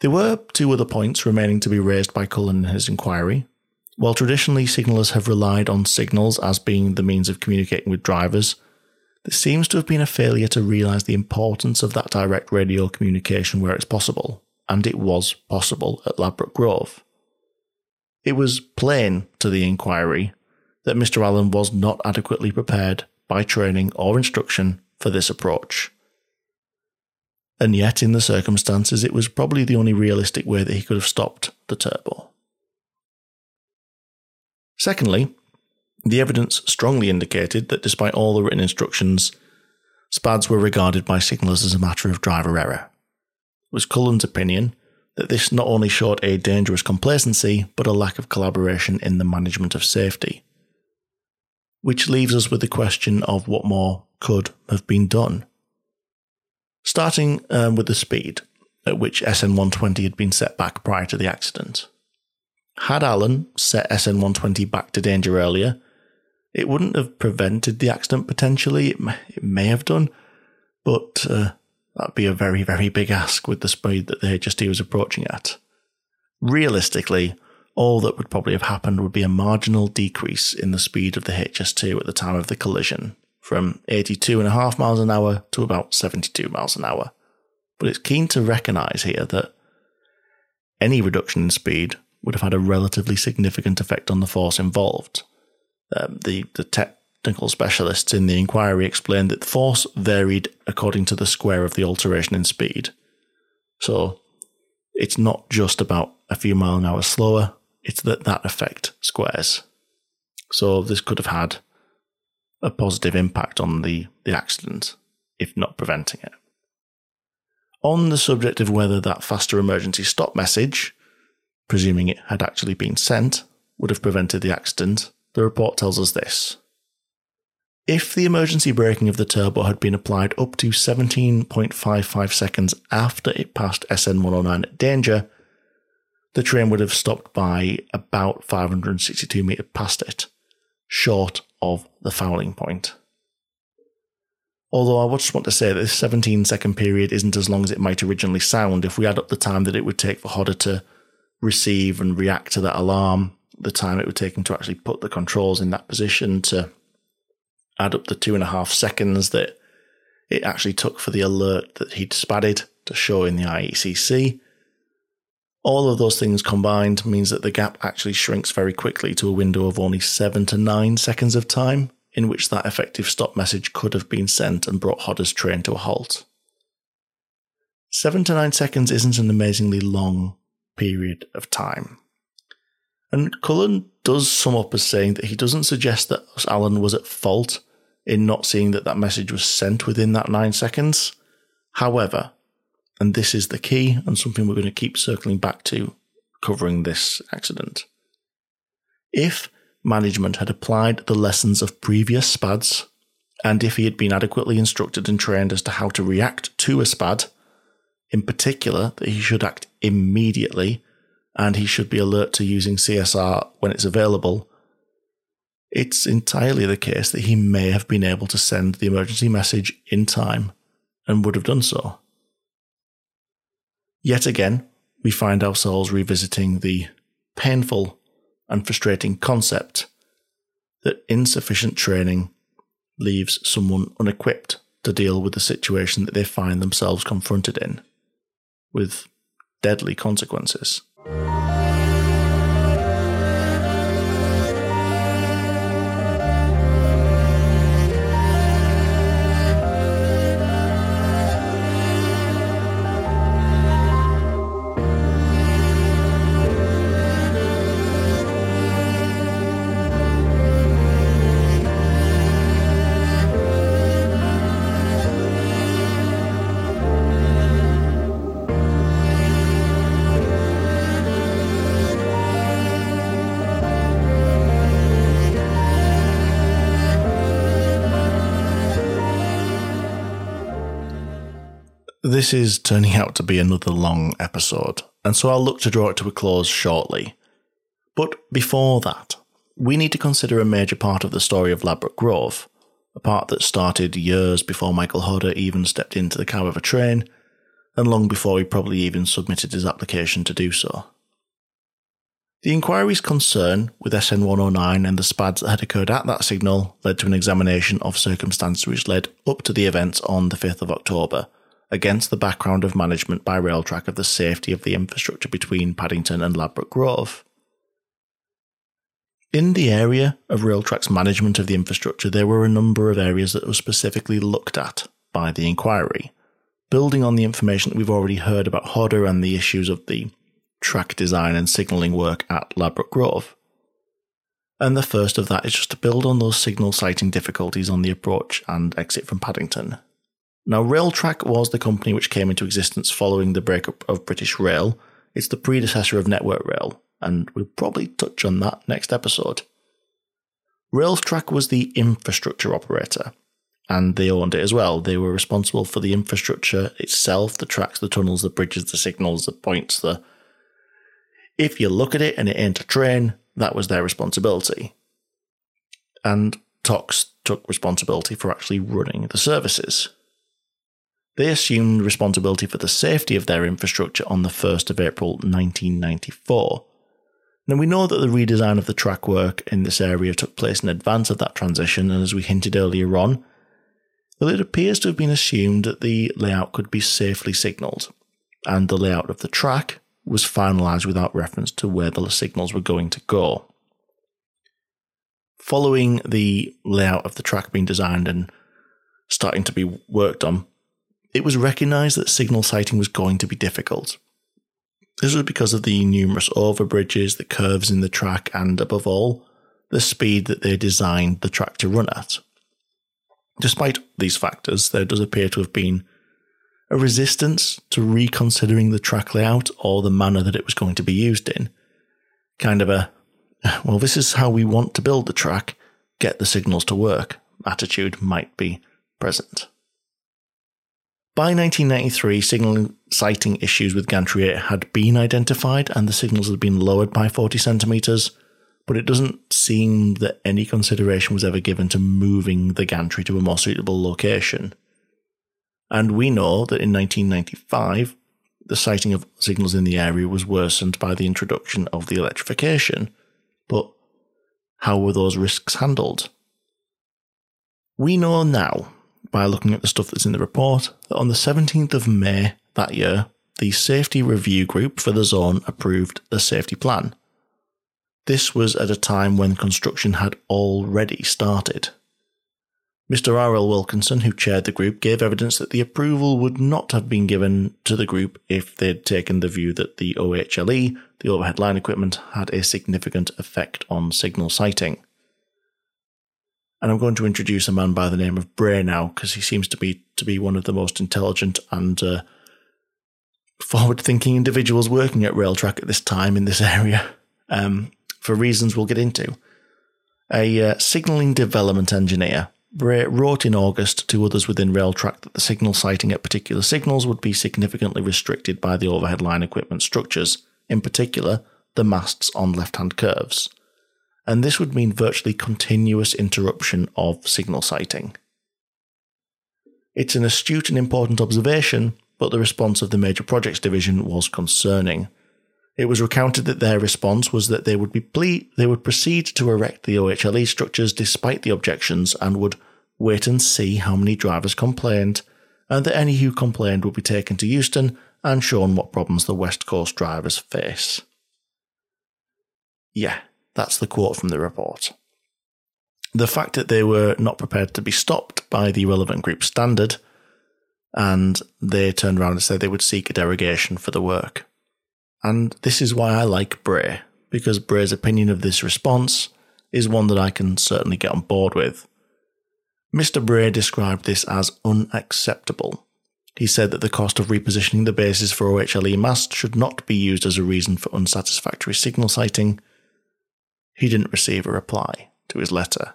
There were two other points remaining to be raised by Cullen in his inquiry. While traditionally signallers have relied on signals as being the means of communicating with drivers, there seems to have been a failure to realise the importance of that direct radio communication where it's possible, and it was possible at Ladbroke Grove. It was plain to the inquiry that Mr. Allen was not adequately prepared by training or instruction for this approach. And yet, in the circumstances, it was probably the only realistic way that he could have stopped the turbo. Secondly, the evidence strongly indicated that despite all the written instructions, SPADs were regarded by signallers as a matter of driver error. It was Cullen's opinion that this not only showed a dangerous complacency, but a lack of collaboration in the management of safety. Which leaves us with the question of what more could have been done. Starting um, with the speed at which SN 120 had been set back prior to the accident. Had Allen set SN 120 back to danger earlier, it wouldn't have prevented the accident potentially. It may, it may have done, but uh, that'd be a very, very big ask with the speed that the HST was approaching at. Realistically, all that would probably have happened would be a marginal decrease in the speed of the HST at the time of the collision, from 82.5 miles an hour to about 72 miles an hour. But it's keen to recognise here that any reduction in speed would have had a relatively significant effect on the force involved. Um, the, the technical specialists in the inquiry explained that the force varied according to the square of the alteration in speed. So it's not just about a few mile an hour slower, it's that that effect squares. So this could have had a positive impact on the, the accident, if not preventing it. On the subject of whether that faster emergency stop message presuming it had actually been sent, would have prevented the accident, the report tells us this. If the emergency braking of the turbo had been applied up to 17.55 seconds after it passed SN 109 at danger, the train would have stopped by about 562 metres past it, short of the fouling point. Although I would just want to say that this 17 second period isn't as long as it might originally sound if we add up the time that it would take for Hodder to receive and react to that alarm, the time it would take him to actually put the controls in that position to add up the two and a half seconds that it actually took for the alert that he'd spadded to show in the IECC. All of those things combined means that the gap actually shrinks very quickly to a window of only seven to nine seconds of time in which that effective stop message could have been sent and brought Hodder's train to a halt. Seven to nine seconds isn't an amazingly long period of time. And Cullen does sum up as saying that he doesn't suggest that Allen was at fault in not seeing that that message was sent within that nine seconds. However, and this is the key and something we're going to keep circling back to covering this accident. If management had applied the lessons of previous SPADs, and if he had been adequately instructed and trained as to how to react to a SPAD, in particular that he should act immediately and he should be alert to using CSR when it's available, it's entirely the case that he may have been able to send the emergency message in time and would have done so. Yet again, we find ourselves revisiting the painful and frustrating concept that insufficient training leaves someone unequipped to deal with the situation that they find themselves confronted in, with deadly consequences. This is turning out to be another long episode, and so I'll look to draw it to a close shortly. But before that, we need to consider a major part of the story of Ladbroke Grove, a part that started years before Michael Hodder even stepped into the cab of a train, and long before he probably even submitted his application to do so. The inquiry's concern with SN 109 and the SPADs that had occurred at that signal led to an examination of circumstances which led up to the events on the 5th of October against the background of management by Railtrack of the safety of the infrastructure between Paddington and Ladbroke Grove. In the area of Railtrack's management of the infrastructure, there were a number of areas that were specifically looked at by the inquiry, building on the information that we've already heard about Hodder and the issues of the track design and signalling work at Ladbroke Grove. And the first of that is just to build on those signal sighting difficulties on the approach and exit from Paddington. Now, Railtrack was the company which came into existence following the breakup of British Rail. It's the predecessor of Network Rail, and we'll probably touch on that next episode. Railtrack was the infrastructure operator, and they owned it as well. They were responsible for the infrastructure itself the tracks, the tunnels, the bridges, the signals, the points. The if you look at it and it ain't a train, that was their responsibility. And TOCs took responsibility for actually running the services. They assumed responsibility for the safety of their infrastructure on the 1st of April 1994. Now, we know that the redesign of the track work in this area took place in advance of that transition, and as we hinted earlier on, well, it appears to have been assumed that the layout could be safely signalled, and the layout of the track was finalised without reference to where the signals were going to go. Following the layout of the track being designed and starting to be worked on, it was recognised that signal sighting was going to be difficult. This was because of the numerous overbridges, the curves in the track, and above all, the speed that they designed the track to run at. Despite these factors, there does appear to have been a resistance to reconsidering the track layout or the manner that it was going to be used in. Kind of a, well, this is how we want to build the track, get the signals to work attitude might be present. By 1993, signal sighting issues with Gantry 8 had been identified and the signals had been lowered by 40 centimetres, but it doesn't seem that any consideration was ever given to moving the gantry to a more suitable location. And we know that in 1995, the sighting of signals in the area was worsened by the introduction of the electrification. But how were those risks handled? We know now by looking at the stuff that's in the report that on the 17th of May that year, the Safety Review Group for the zone approved the safety plan. This was at a time when construction had already started. Mr. R.L. Wilkinson, who chaired the group, gave evidence that the approval would not have been given to the group if they'd taken the view that the OHLE, the overhead line equipment, had a significant effect on signal sighting. And I'm going to introduce a man by the name of Bray now because he seems to be to be one of the most intelligent and uh, forward-thinking individuals working at Railtrack at this time in this area, um, for reasons we'll get into. A uh, signalling development engineer, Bray wrote in August to others within Railtrack that the signal sighting at particular signals would be significantly restricted by the overhead line equipment structures, in particular the masts on left-hand curves and this would mean virtually continuous interruption of signal sighting. It's an astute and important observation, but the response of the Major Projects Division was concerning. It was recounted that their response was that they would be ple- they would proceed to erect the OHLE structures despite the objections and would wait and see how many drivers complained, and that any who complained would be taken to Euston and shown what problems the West Coast drivers face. Yeah, that's the quote from the report. The fact that they were not prepared to be stopped by the relevant group standard, and they turned around and said they would seek a derogation for the work. And this is why I like Bray, because Bray's opinion of this response is one that I can certainly get on board with. Mr. Bray described this as unacceptable. He said that the cost of repositioning the bases for OHLE masts should not be used as a reason for unsatisfactory signal sighting. He didn't receive a reply to his letter.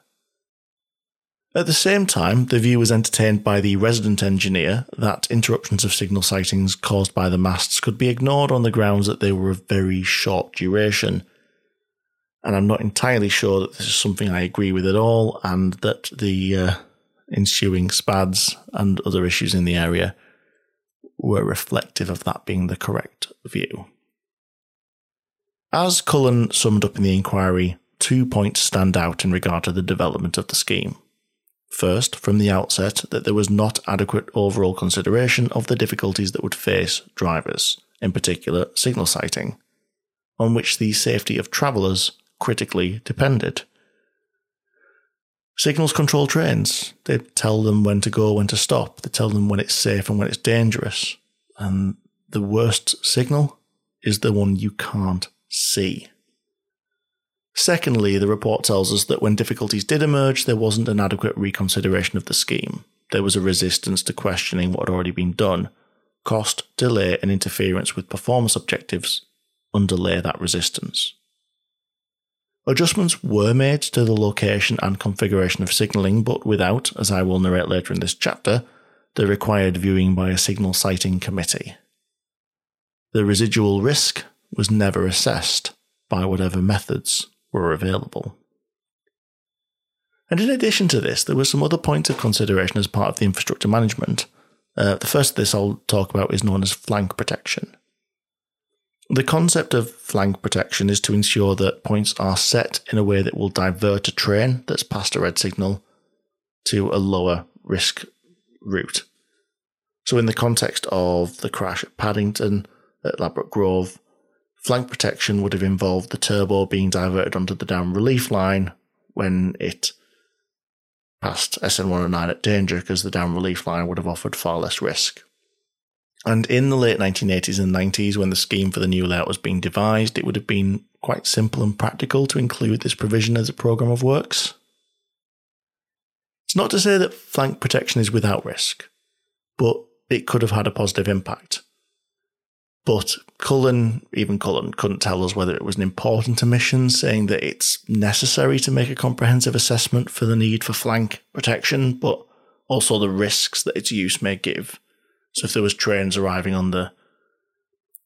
At the same time, the view was entertained by the resident engineer that interruptions of signal sightings caused by the masts could be ignored on the grounds that they were of very short duration. And I'm not entirely sure that this is something I agree with at all, and that the uh, ensuing SPADs and other issues in the area were reflective of that being the correct view. As Cullen summed up in the inquiry, two points stand out in regard to the development of the scheme. First, from the outset, that there was not adequate overall consideration of the difficulties that would face drivers, in particular signal sighting, on which the safety of travellers critically depended. Signals control trains. They tell them when to go, when to stop. They tell them when it's safe and when it's dangerous. And the worst signal is the one you can't see. Secondly, the report tells us that when difficulties did emerge, there wasn't an adequate reconsideration of the scheme. There was a resistance to questioning what had already been done. Cost, delay, and interference with performance objectives underlay that resistance. Adjustments were made to the location and configuration of signalling, but without, as I will narrate later in this chapter, the required viewing by a signal sighting committee. The residual risk was never assessed by whatever methods were available. And in addition to this, there were some other points of consideration as part of the infrastructure management. Uh, the first of this I'll talk about is known as flank protection. The concept of flank protection is to ensure that points are set in a way that will divert a train that's past a red signal to a lower risk route. So, in the context of the crash at Paddington, at Ladbroke Grove, Flank protection would have involved the turbo being diverted onto the down relief line when it passed SN109 at danger because the down relief line would have offered far less risk. And in the late 1980s and 90s, when the scheme for the new layout was being devised, it would have been quite simple and practical to include this provision as a programme of works. It's not to say that flank protection is without risk, but it could have had a positive impact. But Cullen, even Cullen, couldn't tell us whether it was an important omission, saying that it's necessary to make a comprehensive assessment for the need for flank protection, but also the risks that its use may give. So if there was trains arriving on the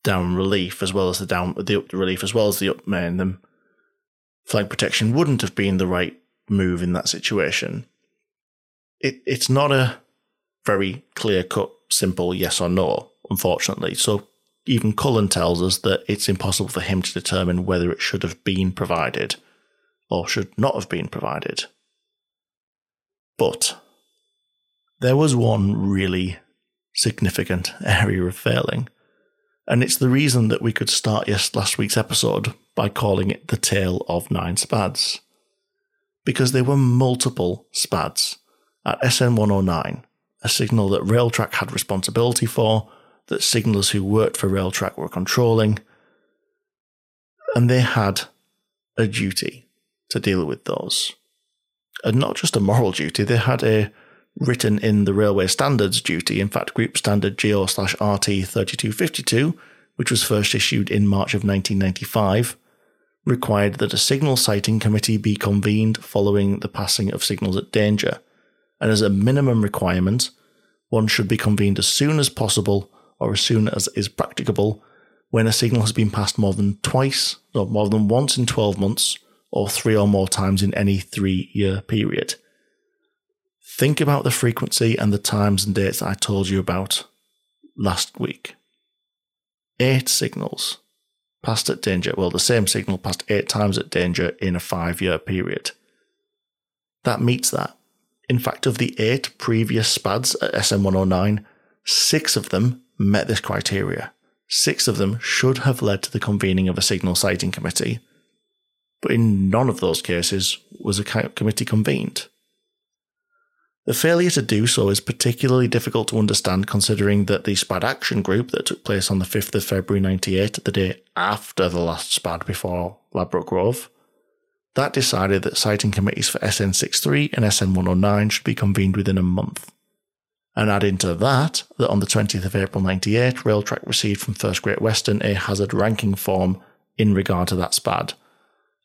down relief as well as the down the up relief as well as the up main, then flank protection wouldn't have been the right move in that situation. It it's not a very clear cut, simple yes or no, unfortunately. So even Cullen tells us that it's impossible for him to determine whether it should have been provided or should not have been provided. But there was one really significant area of failing, and it's the reason that we could start last week's episode by calling it the tale of nine spads. Because there were multiple spads at SN 109, a signal that Railtrack had responsibility for that signallers who worked for Railtrack were controlling, and they had a duty to deal with those. And not just a moral duty, they had a written in the railway standards duty, in fact, Group Standard GO slash RT 3252, which was first issued in March of 1995, required that a signal sighting committee be convened following the passing of signals at danger. And as a minimum requirement, one should be convened as soon as possible or as soon as is practicable when a signal has been passed more than twice or more than once in 12 months or three or more times in any three year period. Think about the frequency and the times and dates I told you about last week. Eight signals passed at danger. Well, the same signal passed eight times at danger in a five year period. That meets that. In fact, of the eight previous SPADs at SN 109, six of them met this criteria. Six of them should have led to the convening of a signal sighting committee, but in none of those cases was a committee convened. The failure to do so is particularly difficult to understand considering that the SPAD action group that took place on the 5th of February 98, the day after the last SPAD before Ladbroke Grove, that decided that sighting committees for SN63 and SN109 should be convened within a month. And add into that that on the 20th of April 98, Railtrack received from First Great Western a hazard ranking form in regard to that SPAD.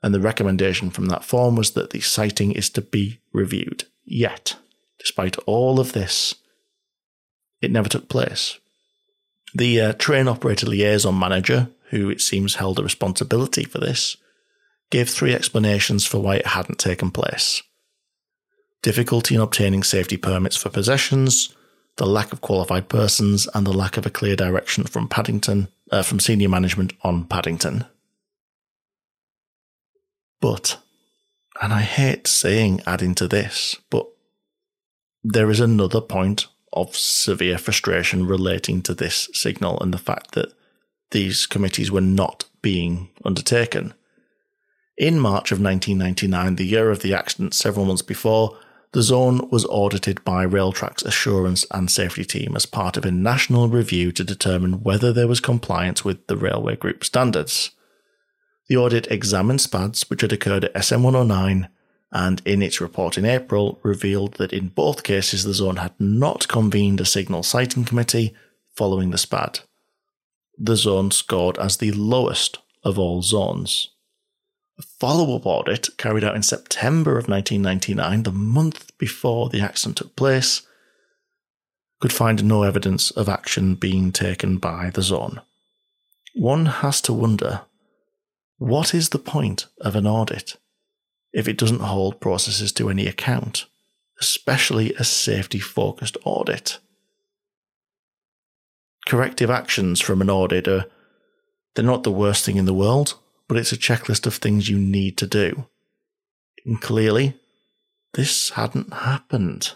And the recommendation from that form was that the sighting is to be reviewed. Yet, despite all of this, it never took place. The uh, train operator liaison manager, who it seems held a responsibility for this, gave three explanations for why it hadn't taken place difficulty in obtaining safety permits for possessions, the lack of qualified persons, and the lack of a clear direction from Paddington, uh, from senior management on Paddington. But, and I hate saying adding to this, but there is another point of severe frustration relating to this signal and the fact that these committees were not being undertaken. In March of 1999, the year of the accident several months before, the zone was audited by Railtrack's Assurance and Safety Team as part of a national review to determine whether there was compliance with the Railway Group standards. The audit examined SPADs which had occurred at SN109 and in its report in April revealed that in both cases the zone had not convened a signal sighting committee following the SPAD. The zone scored as the lowest of all zones. Follow up audit carried out in September of 1999, the month before the accident took place, could find no evidence of action being taken by the zone. One has to wonder what is the point of an audit? if it doesn't hold processes to any account, especially a safety focused audit. Corrective actions from an audit are they're not the worst thing in the world, but it's a checklist of things you need to do. And clearly, this hadn't happened.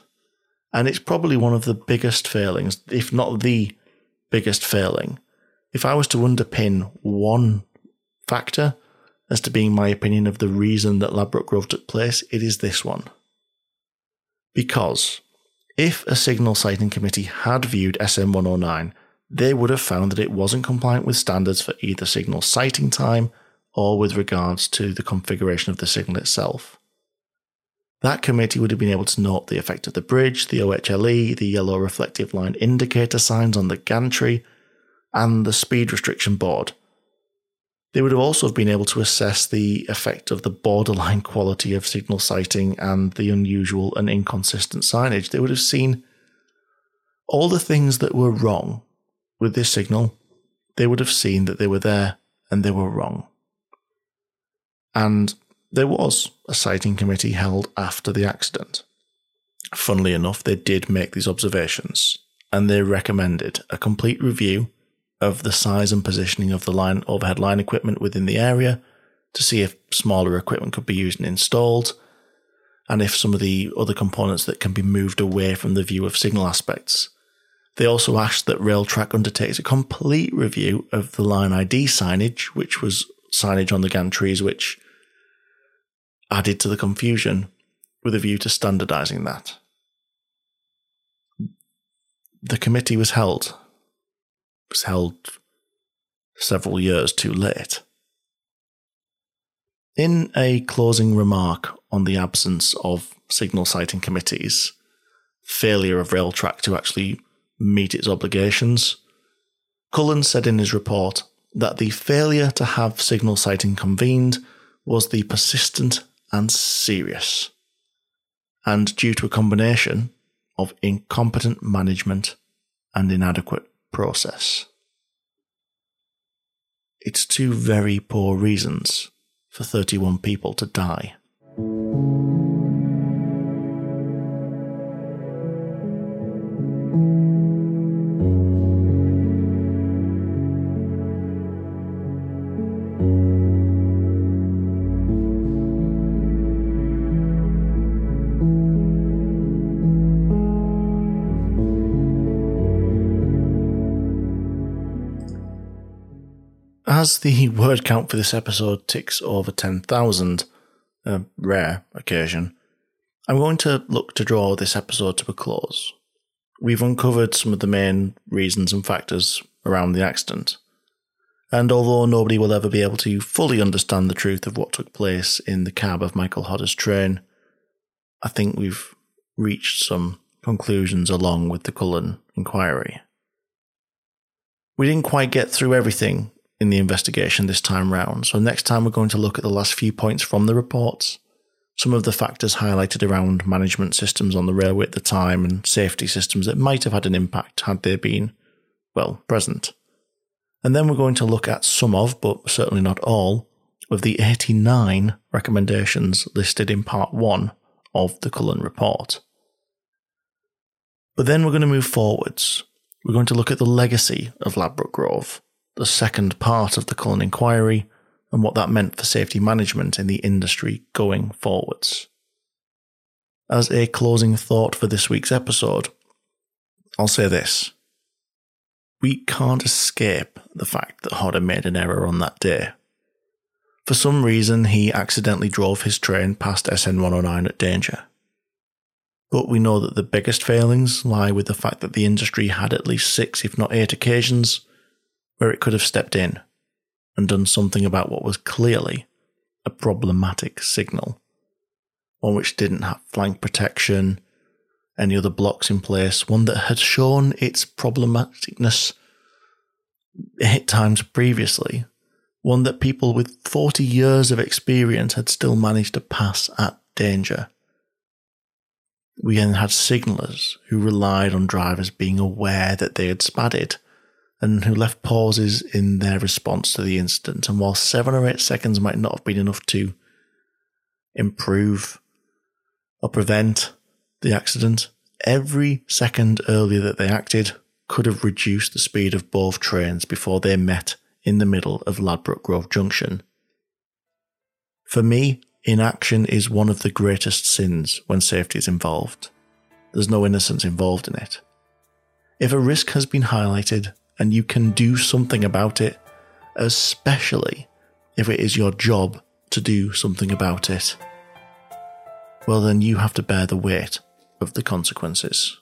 And it's probably one of the biggest failings, if not the biggest failing. If I was to underpin one factor, as to being my opinion of the reason that Ladbroke Grove took place, it is this one. Because if a signal sighting committee had viewed SN 109, they would have found that it wasn't compliant with standards for either signal sighting time or with regards to the configuration of the signal itself. That committee would have been able to note the effect of the bridge, the OHLE, the yellow reflective line indicator signs on the gantry, and the speed restriction board, they would have also been able to assess the effect of the borderline quality of signal sighting and the unusual and inconsistent signage. They would have seen all the things that were wrong with this signal. They would have seen that they were there and they were wrong. And there was a sighting committee held after the accident. Funnily enough, they did make these observations and they recommended a complete review of the size and positioning of the line overhead line equipment within the area to see if smaller equipment could be used and installed, and if some of the other components that can be moved away from the view of signal aspects. They also asked that Railtrack undertakes a complete review of the line ID signage, which was signage on the gantries, which added to the confusion with a view to standardizing that. The committee was held was held several years too late. In a closing remark on the absence of signal sighting committees, failure of Railtrack to actually meet its obligations, Cullen said in his report that the failure to have signal sighting convened was the persistent and serious, and due to a combination of incompetent management and inadequate process. It's two very poor reasons for 31 people to die. As the word count for this episode ticks over 10,000, a rare occasion, I'm going to look to draw this episode to a close. We've uncovered some of the main reasons and factors around the accident. And although nobody will ever be able to fully understand the truth of what took place in the cab of Michael Hodder's train, I think we've reached some conclusions along with the Cullen inquiry. We didn't quite get through everything in the investigation this time round, so next time we're going to look at the last few points from the reports, some of the factors highlighted around management systems on the railway at the time and safety systems that might have had an impact had they been, well, present. And then we're going to look at some of, but certainly not all, of the 89 recommendations listed in part 1 of the Cullen report. But then we're going to move forwards. We're going to look at the legacy of Ladbroke Grove, the second part of the Cullen inquiry, and what that meant for safety management in the industry going forwards. As a closing thought for this week's episode, I'll say this. We can't escape the fact that Hodder made an error on that day. For some reason, he accidentally drove his train past SN 109 at danger. But we know that the biggest failings lie with the fact that the industry had at least six, if not eight occasions, where it could have stepped in and done something about what was clearly a problematic signal, one which didn't have flank protection, any other blocks in place, one that had shown its problematicness eight times previously, one that people with 40 years of experience had still managed to pass at danger. We then had signallers who relied on drivers being aware that they had spadded and who left pauses in their response to the incident. And while seven or eight seconds might not have been enough to improve or prevent the accident, every second earlier that they acted could have reduced the speed of both trains before they met in the middle of Ladbroke Grove Junction. For me, inaction is one of the greatest sins when safety is involved. There's no innocence involved in it. If a risk has been highlighted and you can do something about it, especially if it is your job to do something about it, well, then you have to bear the weight of the consequences.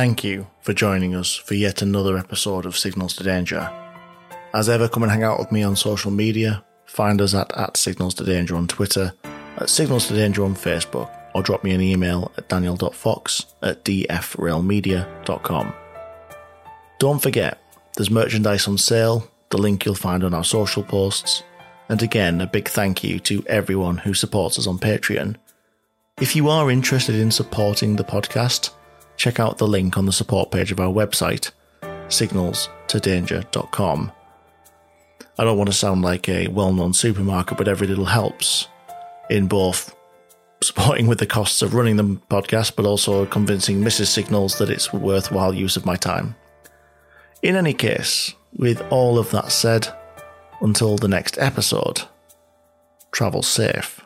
Thank you for joining us for yet another episode of Signals to Danger. As ever, come and hang out with me on social media. Find us at, at Signals to Danger on Twitter, at Signals to Danger on Facebook, or drop me an email at daniel.fox at dfrailmedia.com. Don't forget, there's merchandise on sale, the link you'll find on our social posts. And again, a big thank you to everyone who supports us on Patreon. If you are interested in supporting the podcast, check out the link on the support page of our website, signalstodanger.com. I don't want to sound like a well known supermarket, but every little helps in both supporting with the costs of running the podcast, but also convincing Mrs. Signals that it's worthwhile use of my time. In any case, with all of that said, until the next episode, travel safe.